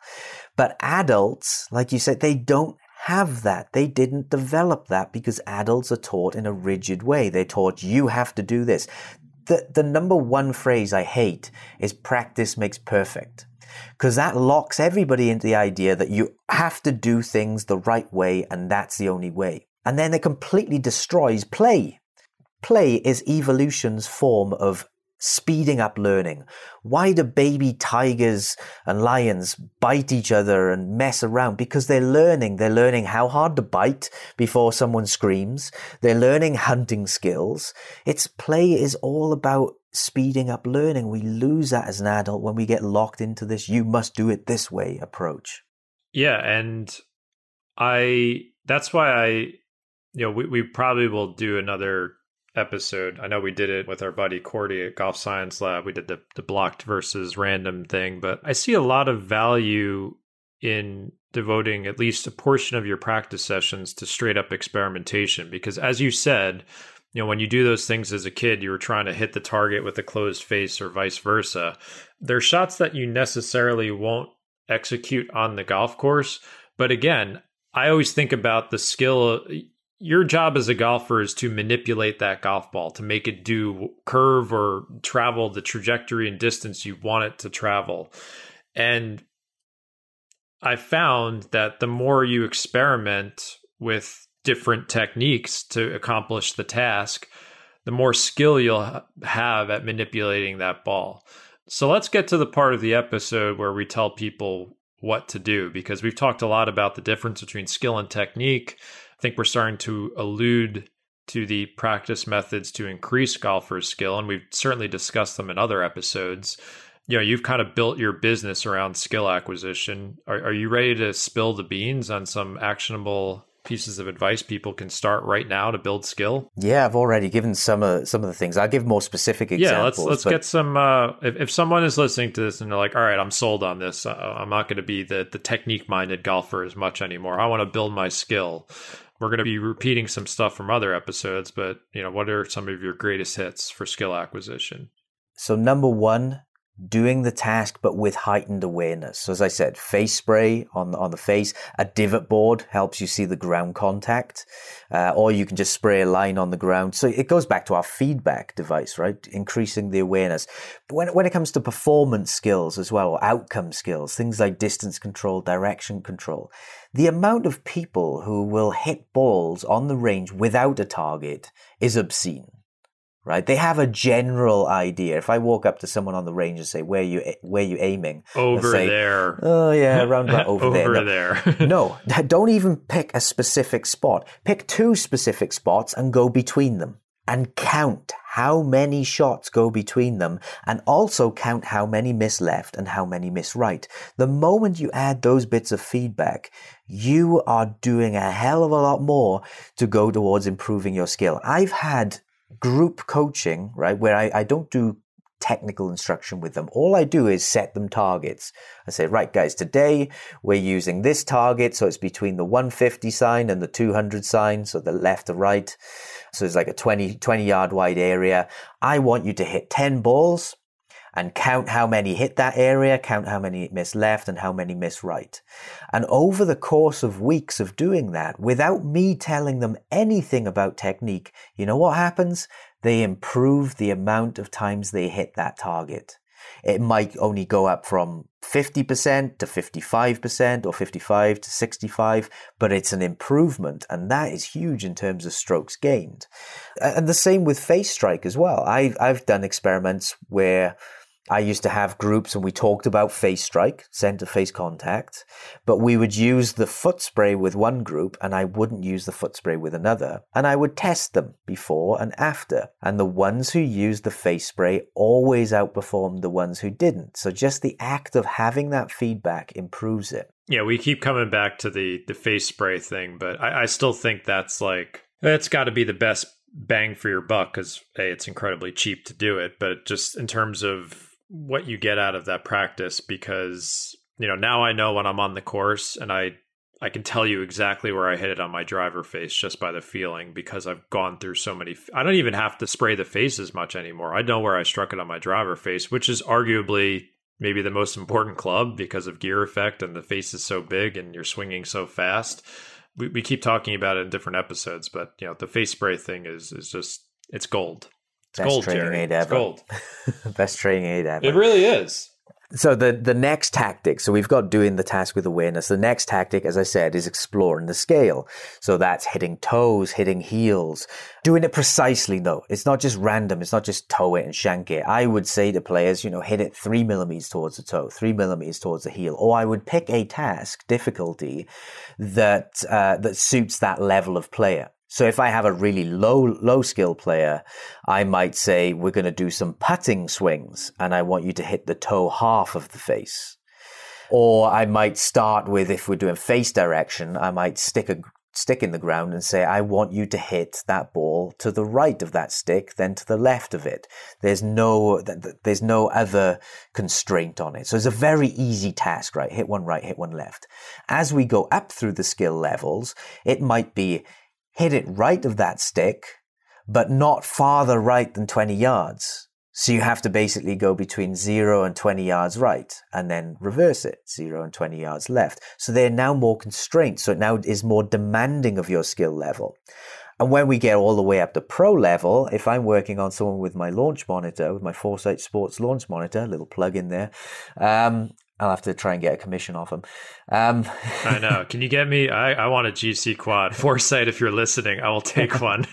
But adults, like you said, they don't have that. They didn't develop that because adults are taught in a rigid way. They're taught you have to do this. The, the number one phrase I hate is practice makes perfect because that locks everybody into the idea that you have to do things the right way and that's the only way. And then it completely destroys play. Play is evolution's form of speeding up learning. Why do baby tigers and lions bite each other and mess around? Because they're learning. They're learning how hard to bite before someone screams. They're learning hunting skills. Its play is all about speeding up learning. We lose that as an adult when we get locked into this you must do it this way approach. Yeah, and I that's why I you know, we, we probably will do another episode. I know we did it with our buddy Cordie at Golf Science Lab. We did the, the blocked versus random thing, but I see a lot of value in devoting at least a portion of your practice sessions to straight up experimentation because as you said, you know, when you do those things as a kid, you were trying to hit the target with a closed face or vice versa. There are shots that you necessarily won't execute on the golf course. But again, I always think about the skill your job as a golfer is to manipulate that golf ball to make it do curve or travel the trajectory and distance you want it to travel. And I found that the more you experiment with different techniques to accomplish the task, the more skill you'll have at manipulating that ball. So let's get to the part of the episode where we tell people what to do because we've talked a lot about the difference between skill and technique. Think we're starting to allude to the practice methods to increase golfers' skill, and we've certainly discussed them in other episodes. You know, you've kind of built your business around skill acquisition. Are, are you ready to spill the beans on some actionable pieces of advice people can start right now to build skill? Yeah, I've already given some of some of the things. I'll give more specific examples. Yeah, let's let's but... get some. Uh, if if someone is listening to this and they're like, "All right, I'm sold on this. I'm not going to be the the technique minded golfer as much anymore. I want to build my skill." We're going to be repeating some stuff from other episodes, but you know, what are some of your greatest hits for skill acquisition? So number one, doing the task but with heightened awareness. So as I said, face spray on on the face, a divot board helps you see the ground contact, uh, or you can just spray a line on the ground. So it goes back to our feedback device, right? Increasing the awareness. But when when it comes to performance skills as well, or outcome skills, things like distance control, direction control, the amount of people who will hit balls on the range without a target is obscene right? They have a general idea. If I walk up to someone on the range and say, "Where you where you aiming?" Over say, there. Oh yeah, around about over, over there. No, there. no, don't even pick a specific spot. Pick two specific spots and go between them. And count how many shots go between them, and also count how many miss left and how many miss right. The moment you add those bits of feedback, you are doing a hell of a lot more to go towards improving your skill. I've had group coaching, right, where I, I don't do technical instruction with them. All I do is set them targets. I say, right, guys, today we're using this target. So it's between the 150 sign and the 200 sign. So the left to right. So it's like a 20, 20 yard wide area. I want you to hit 10 balls and count how many hit that area, count how many miss left and how many miss right. And over the course of weeks of doing that, without me telling them anything about technique, you know what happens? They improve the amount of times they hit that target. It might only go up from 50% to 55% or 55 to 65, but it's an improvement. And that is huge in terms of strokes gained. And the same with face strike as well. I've, I've done experiments where I used to have groups and we talked about face strike, center face contact, but we would use the foot spray with one group and I wouldn't use the foot spray with another. And I would test them before and after. And the ones who used the face spray always outperformed the ones who didn't. So just the act of having that feedback improves it. Yeah, we keep coming back to the the face spray thing, but I, I still think that's like that's got to be the best bang for your buck because a it's incredibly cheap to do it, but just in terms of what you get out of that practice because you know now I know when I'm on the course and I I can tell you exactly where I hit it on my driver face just by the feeling because I've gone through so many. I don't even have to spray the face as much anymore. I know where I struck it on my driver face, which is arguably maybe the most important club because of gear effect and the face is so big and you're swinging so fast. We, we keep talking about it in different episodes, but you know the face spray thing is is just it's gold. It's Best gold, training Jerry. aid It's ever. gold. Best training aid ever. It really is. So the the next tactic, so we've got doing the task with awareness. The next tactic, as I said, is exploring the scale. So that's hitting toes, hitting heels, doing it precisely though. It's not just random. It's not just toe it and shank it. I would say to players, you know, hit it three millimeters towards the toe, three millimeters towards the heel, or I would pick a task difficulty that uh, that suits that level of player. So if I have a really low low skill player, I might say we're going to do some putting swings and I want you to hit the toe half of the face. Or I might start with if we're doing face direction, I might stick a stick in the ground and say I want you to hit that ball to the right of that stick then to the left of it. There's no there's no other constraint on it. So it's a very easy task, right? Hit one right, hit one left. As we go up through the skill levels, it might be hit it right of that stick, but not farther right than 20 yards. So you have to basically go between zero and 20 yards right and then reverse it, zero and 20 yards left. So they're now more constrained. So it now is more demanding of your skill level. And when we get all the way up to pro level, if I'm working on someone with my launch monitor, with my Foresight Sports launch monitor, little plug in there, um, I'll have to try and get a commission off them. Um, I know. Can you get me? I, I want a GCQuad. Foresight, if you're listening, I will take one.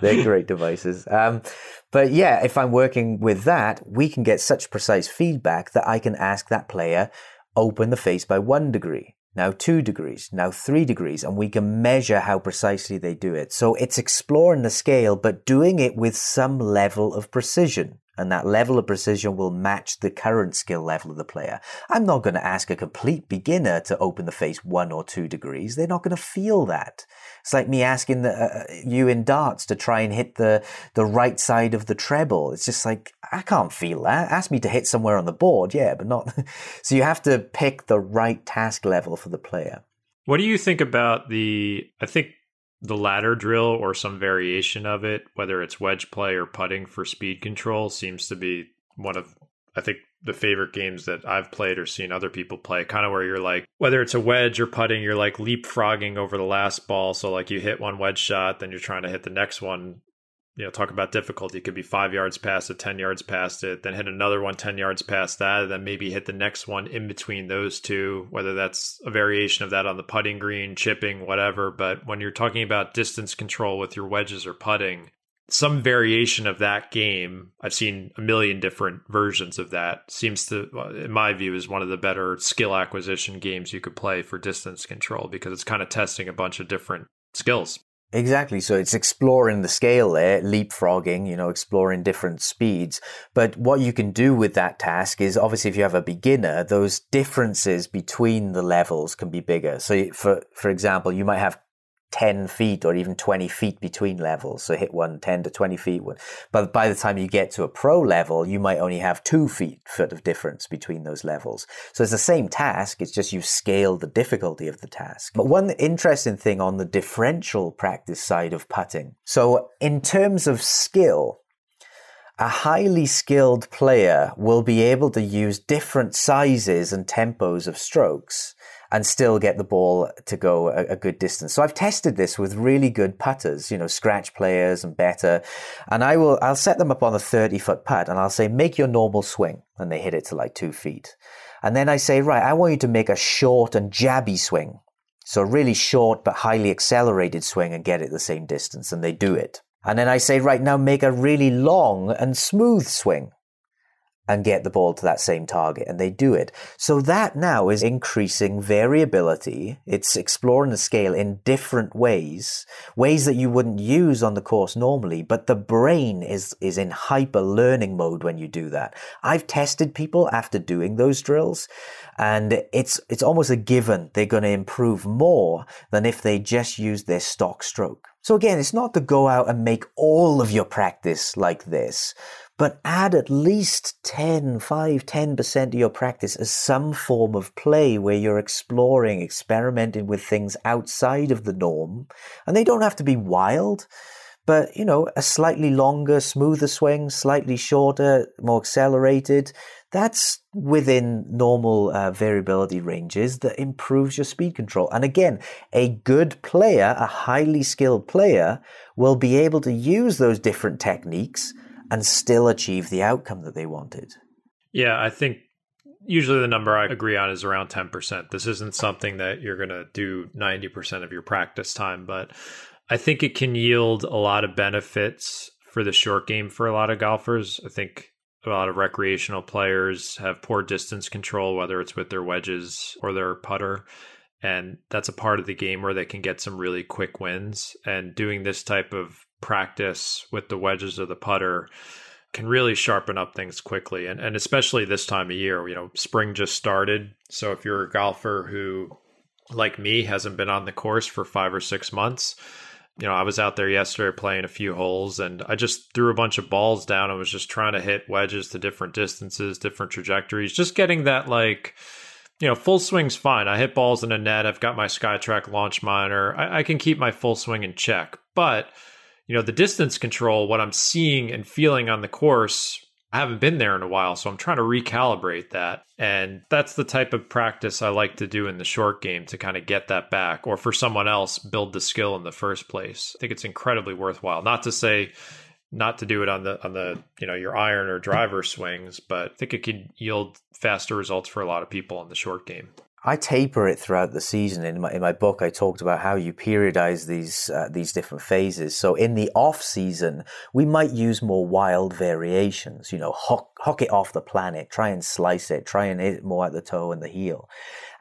They're great devices. Um, but yeah, if I'm working with that, we can get such precise feedback that I can ask that player, open the face by one degree, now two degrees, now three degrees, and we can measure how precisely they do it. So it's exploring the scale, but doing it with some level of precision and that level of precision will match the current skill level of the player. I'm not going to ask a complete beginner to open the face one or two degrees. They're not going to feel that. It's like me asking the, uh, you in darts to try and hit the, the right side of the treble. It's just like, I can't feel that. Ask me to hit somewhere on the board, yeah, but not. so you have to pick the right task level for the player. What do you think about the? I think the ladder drill or some variation of it, whether it's wedge play or putting for speed control, seems to be one of, I think, the favorite games that I've played or seen other people play. Kind of where you're like, whether it's a wedge or putting, you're like leapfrogging over the last ball. So, like, you hit one wedge shot, then you're trying to hit the next one you know, talk about difficulty. It could be five yards past it, 10 yards past it, then hit another one 10 yards past that, and then maybe hit the next one in between those two, whether that's a variation of that on the putting green, chipping, whatever. But when you're talking about distance control with your wedges or putting, some variation of that game, I've seen a million different versions of that, seems to, in my view, is one of the better skill acquisition games you could play for distance control because it's kind of testing a bunch of different skills. Exactly. So it's exploring the scale there, leapfrogging, you know, exploring different speeds. But what you can do with that task is obviously if you have a beginner, those differences between the levels can be bigger. So for, for example, you might have 10 feet or even 20 feet between levels. So hit one 10 to 20 feet. But by the time you get to a pro level, you might only have two feet foot of difference between those levels. So it's the same task. It's just you've scaled the difficulty of the task. But one interesting thing on the differential practice side of putting. So in terms of skill, a highly skilled player will be able to use different sizes and tempos of strokes and still get the ball to go a, a, good distance. So I've tested this with really good putters, you know, scratch players and better. And I will, I'll set them up on a 30 foot putt and I'll say, make your normal swing. And they hit it to like two feet. And then I say, right, I want you to make a short and jabby swing. So really short but highly accelerated swing and get it the same distance. And they do it. And then I say, right now make a really long and smooth swing and get the ball to that same target and they do it. So that now is increasing variability. It's exploring the scale in different ways, ways that you wouldn't use on the course normally, but the brain is, is in hyper learning mode when you do that. I've tested people after doing those drills and it's, it's almost a given they're going to improve more than if they just use their stock stroke. So again, it's not to go out and make all of your practice like this, but add at least 10, 5, 10% of your practice as some form of play where you're exploring, experimenting with things outside of the norm. And they don't have to be wild, but, you know, a slightly longer, smoother swing, slightly shorter, more accelerated. That's within normal uh, variability ranges that improves your speed control. And again, a good player, a highly skilled player, will be able to use those different techniques and still achieve the outcome that they wanted. Yeah, I think usually the number I agree on is around 10%. This isn't something that you're going to do 90% of your practice time, but I think it can yield a lot of benefits for the short game for a lot of golfers. I think a lot of recreational players have poor distance control, whether it's with their wedges or their putter. And that's a part of the game where they can get some really quick wins. And doing this type of practice with the wedges of the putter can really sharpen up things quickly and, and especially this time of year you know spring just started so if you're a golfer who like me hasn't been on the course for five or six months you know i was out there yesterday playing a few holes and i just threw a bunch of balls down and was just trying to hit wedges to different distances different trajectories just getting that like you know, full swing's fine. I hit balls in a net. I've got my SkyTrak launch monitor. I, I can keep my full swing in check. But you know, the distance control, what I'm seeing and feeling on the course, I haven't been there in a while, so I'm trying to recalibrate that. And that's the type of practice I like to do in the short game to kind of get that back, or for someone else, build the skill in the first place. I think it's incredibly worthwhile. Not to say not to do it on the on the you know your iron or driver swings, but I think it could yield faster results for a lot of people in the short game. I taper it throughout the season. In my in my book, I talked about how you periodize these uh, these different phases. So in the off season, we might use more wild variations. You know, hock, hook it off the planet, try and slice it, try and hit it more at the toe and the heel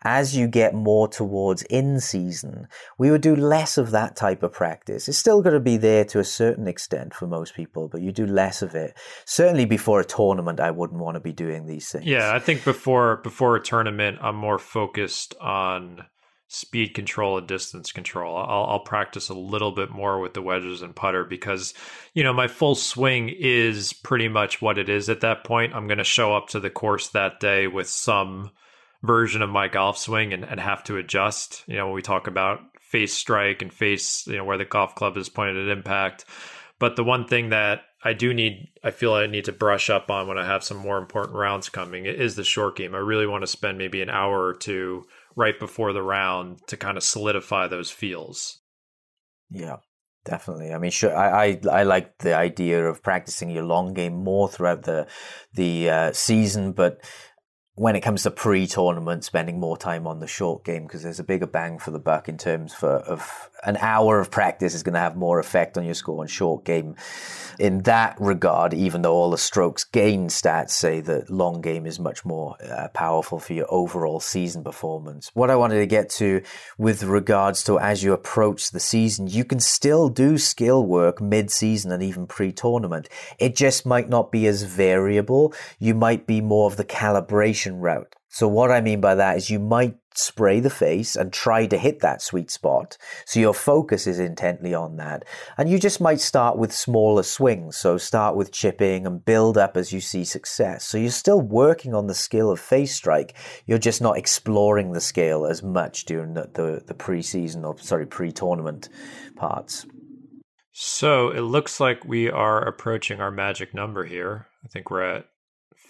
as you get more towards in season, we would do less of that type of practice. It's still going to be there to a certain extent for most people, but you do less of it. Certainly before a tournament, I wouldn't want to be doing these things. Yeah, I think before before a tournament, I'm more focused on speed control and distance control. I'll, I'll practice a little bit more with the wedges and putter because, you know, my full swing is pretty much what it is at that point. I'm going to show up to the course that day with some version of my golf swing and, and have to adjust. You know, when we talk about face strike and face, you know, where the golf club is pointed at impact. But the one thing that I do need, I feel I need to brush up on when I have some more important rounds coming is the short game. I really want to spend maybe an hour or two right before the round to kind of solidify those feels. Yeah, definitely. I mean, sure. I, I, I like the idea of practicing your long game more throughout the the uh, season, but when it comes to pre-tournament, spending more time on the short game because there's a bigger bang for the buck in terms for, of an hour of practice is going to have more effect on your score on short game. In that regard, even though all the strokes gain stats say that long game is much more uh, powerful for your overall season performance. What I wanted to get to with regards to as you approach the season, you can still do skill work mid-season and even pre-tournament. It just might not be as variable. You might be more of the calibration route. So what I mean by that is you might spray the face and try to hit that sweet spot. So your focus is intently on that. And you just might start with smaller swings. So start with chipping and build up as you see success. So you're still working on the skill of face strike. You're just not exploring the scale as much during the, the, the pre-season or sorry, pre-tournament parts. So it looks like we are approaching our magic number here. I think we're at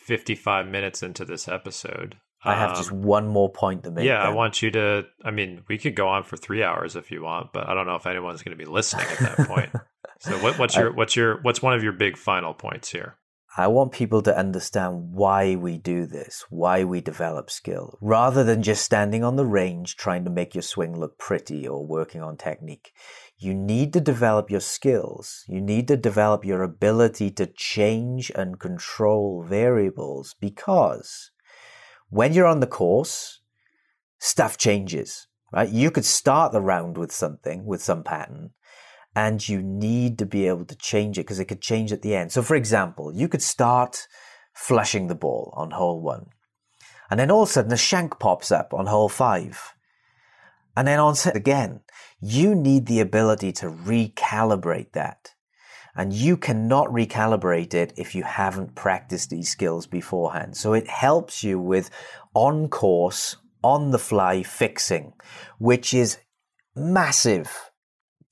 55 minutes into this episode. I have um, just one more point to make. Yeah, then. I want you to. I mean, we could go on for three hours if you want, but I don't know if anyone's going to be listening at that point. so, what, what's your what's your what's one of your big final points here? I want people to understand why we do this, why we develop skill, rather than just standing on the range trying to make your swing look pretty or working on technique. You need to develop your skills. You need to develop your ability to change and control variables because when you're on the course, stuff changes, right? You could start the round with something, with some pattern, and you need to be able to change it because it could change at the end. So, for example, you could start flushing the ball on hole one, and then all of a sudden a shank pops up on hole five, and then on set again you need the ability to recalibrate that. And you cannot recalibrate it if you haven't practiced these skills beforehand. So it helps you with on course, on the fly fixing, which is massive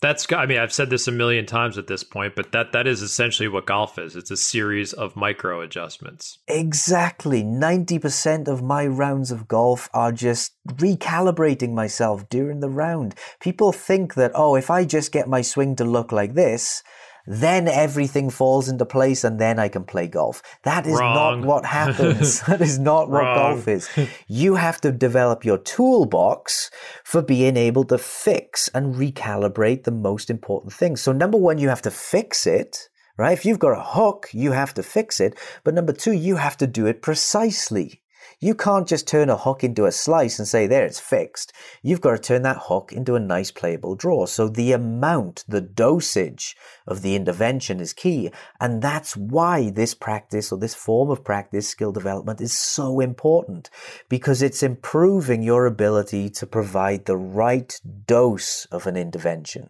that's I mean I've said this a million times at this point, but that that is essentially what golf is. It's a series of micro adjustments. Exactly. 90% of my rounds of golf are just recalibrating myself during the round. People think that oh, if I just get my swing to look like this, then everything falls into place and then I can play golf. That is Wrong. not what happens. that is not what golf is. You have to develop your toolbox for being able to fix and recalibrate the most important things. So number one, you have to fix it. Right? If you've got a hook, you have to fix it. But number two, you have to do it precisely. You can't just turn a hook into a slice and say, there, it's fixed. You've got to turn that hook into a nice playable draw. So the amount, the dosage of the intervention is key. And that's why this practice or this form of practice, skill development, is so important because it's improving your ability to provide the right dose of an intervention.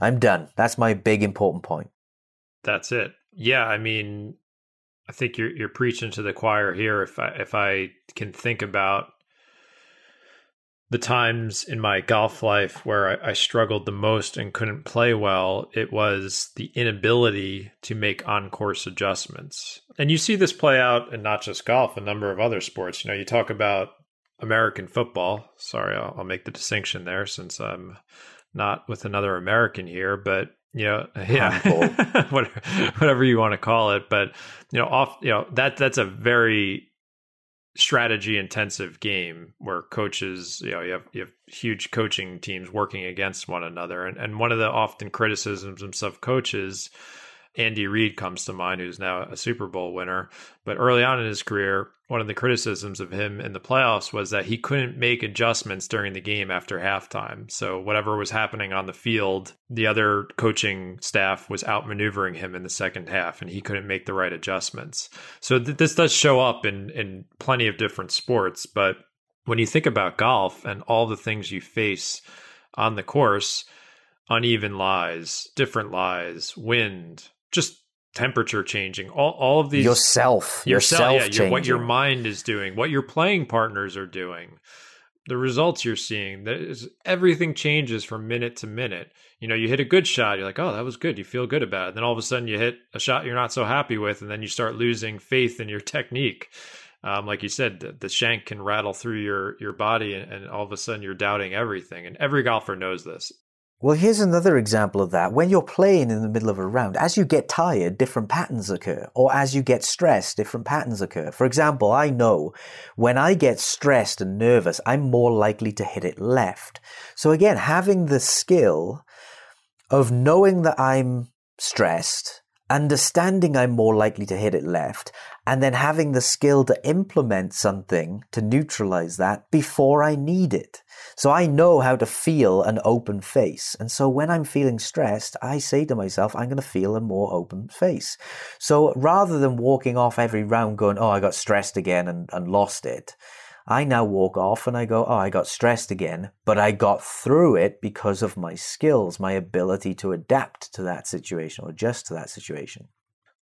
I'm done. That's my big important point. That's it. Yeah, I mean, I think you're you're preaching to the choir here. If I if I can think about the times in my golf life where I, I, struggled the most and couldn't play well, it was the inability to make on course adjustments. And you see this play out in not just golf, a number of other sports. You know, you talk about American football. Sorry, I'll, I'll make the distinction there since I'm not with another American here, but you know yeah whatever you want to call it but you know off you know that that's a very strategy intensive game where coaches you know you have you have huge coaching teams working against one another and and one of the often criticisms of coaches Andy Reid comes to mind, who's now a Super Bowl winner. But early on in his career, one of the criticisms of him in the playoffs was that he couldn't make adjustments during the game after halftime. So whatever was happening on the field, the other coaching staff was outmaneuvering him in the second half, and he couldn't make the right adjustments. So th- this does show up in in plenty of different sports, but when you think about golf and all the things you face on the course, uneven lies, different lies, wind, just temperature changing. All, all of these yourself. Yourself, yourself yeah, what your mind is doing what your playing partners are doing the results you're seeing is, everything changes from minute to minute. You know you hit a good shot you're like oh that was good. You feel good about it. Then all of a sudden you hit a shot you're not so happy with and then you start losing faith in your technique. Um, like you said the, the, shank can rattle through your your body and, and all of a sudden you're doubting everything. And every golfer knows this well, here's another example of that. When you're playing in the middle of a round, as you get tired, different patterns occur. Or as you get stressed, different patterns occur. For example, I know when I get stressed and nervous, I'm more likely to hit it left. So again, having the skill of knowing that I'm stressed, understanding I'm more likely to hit it left, and then having the skill to implement something to neutralize that before I need it. So I know how to feel an open face. And so when I'm feeling stressed, I say to myself, I'm going to feel a more open face. So rather than walking off every round going, oh, I got stressed again and, and lost it, I now walk off and I go, oh, I got stressed again, but I got through it because of my skills, my ability to adapt to that situation or adjust to that situation.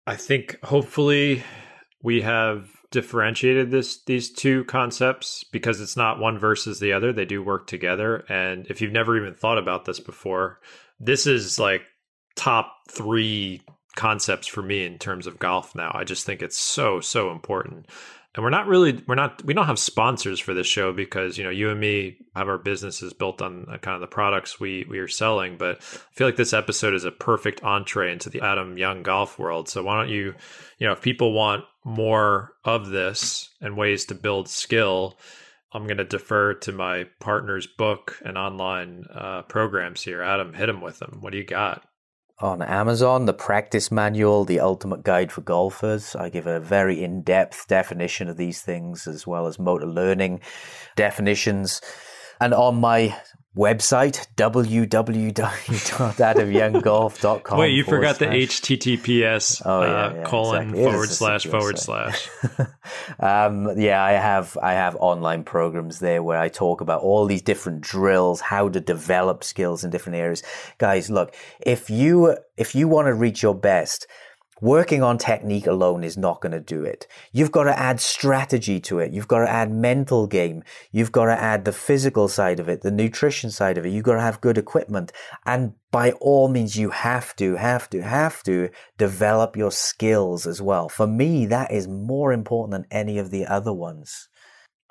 I think hopefully we have differentiated this these two concepts because it's not one versus the other. They do work together. And if you've never even thought about this before, this is like top three concepts for me in terms of golf now. I just think it's so, so important and we're not really we're not we don't have sponsors for this show because you know you and me have our businesses built on uh, kind of the products we we are selling but i feel like this episode is a perfect entree into the adam young golf world so why don't you you know if people want more of this and ways to build skill i'm going to defer to my partner's book and online uh, programs here adam hit them with them what do you got on Amazon, the practice manual, the ultimate guide for golfers. I give a very in depth definition of these things as well as motor learning definitions. And on my website www.adamyounggolf.com. Wait, you forgot the HTTPS oh, yeah, uh, colon exactly. forward slash forward slash. um, yeah, I have I have online programs there where I talk about all these different drills, how to develop skills in different areas. Guys, look, if you if you want to reach your best, Working on technique alone is not going to do it. You've got to add strategy to it. You've got to add mental game. You've got to add the physical side of it, the nutrition side of it. You've got to have good equipment. And by all means, you have to, have to, have to develop your skills as well. For me, that is more important than any of the other ones.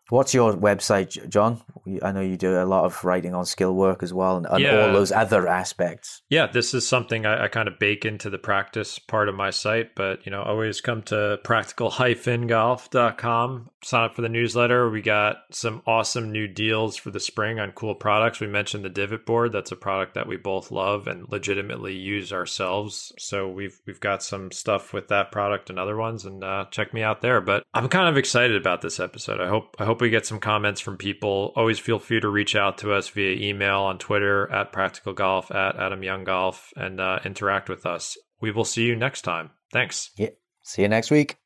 What's your website, Jon? I know you do a lot of writing on skill work as well and, and yeah. all those other aspects. Yeah, this is something I, I, kind of bake into the practice part of my site, but you know, always come to practical-golf.com, sign up for the newsletter. We got some awesome new deals for the spring on cool products. We mentioned the divot board. That's a product that we both love and legitimately use ourselves. So we've we've got some stuff with that product and other ones and uh, check me out there. But I'm kind of excited about this episode. I hope I hope hope we get some comments from people. Always feel free to reach out to us via email on Twitter at Practical Golf at Adam Young Golf and uh, interact with us. We will see you next time. Thanks. Yeah. See you next week.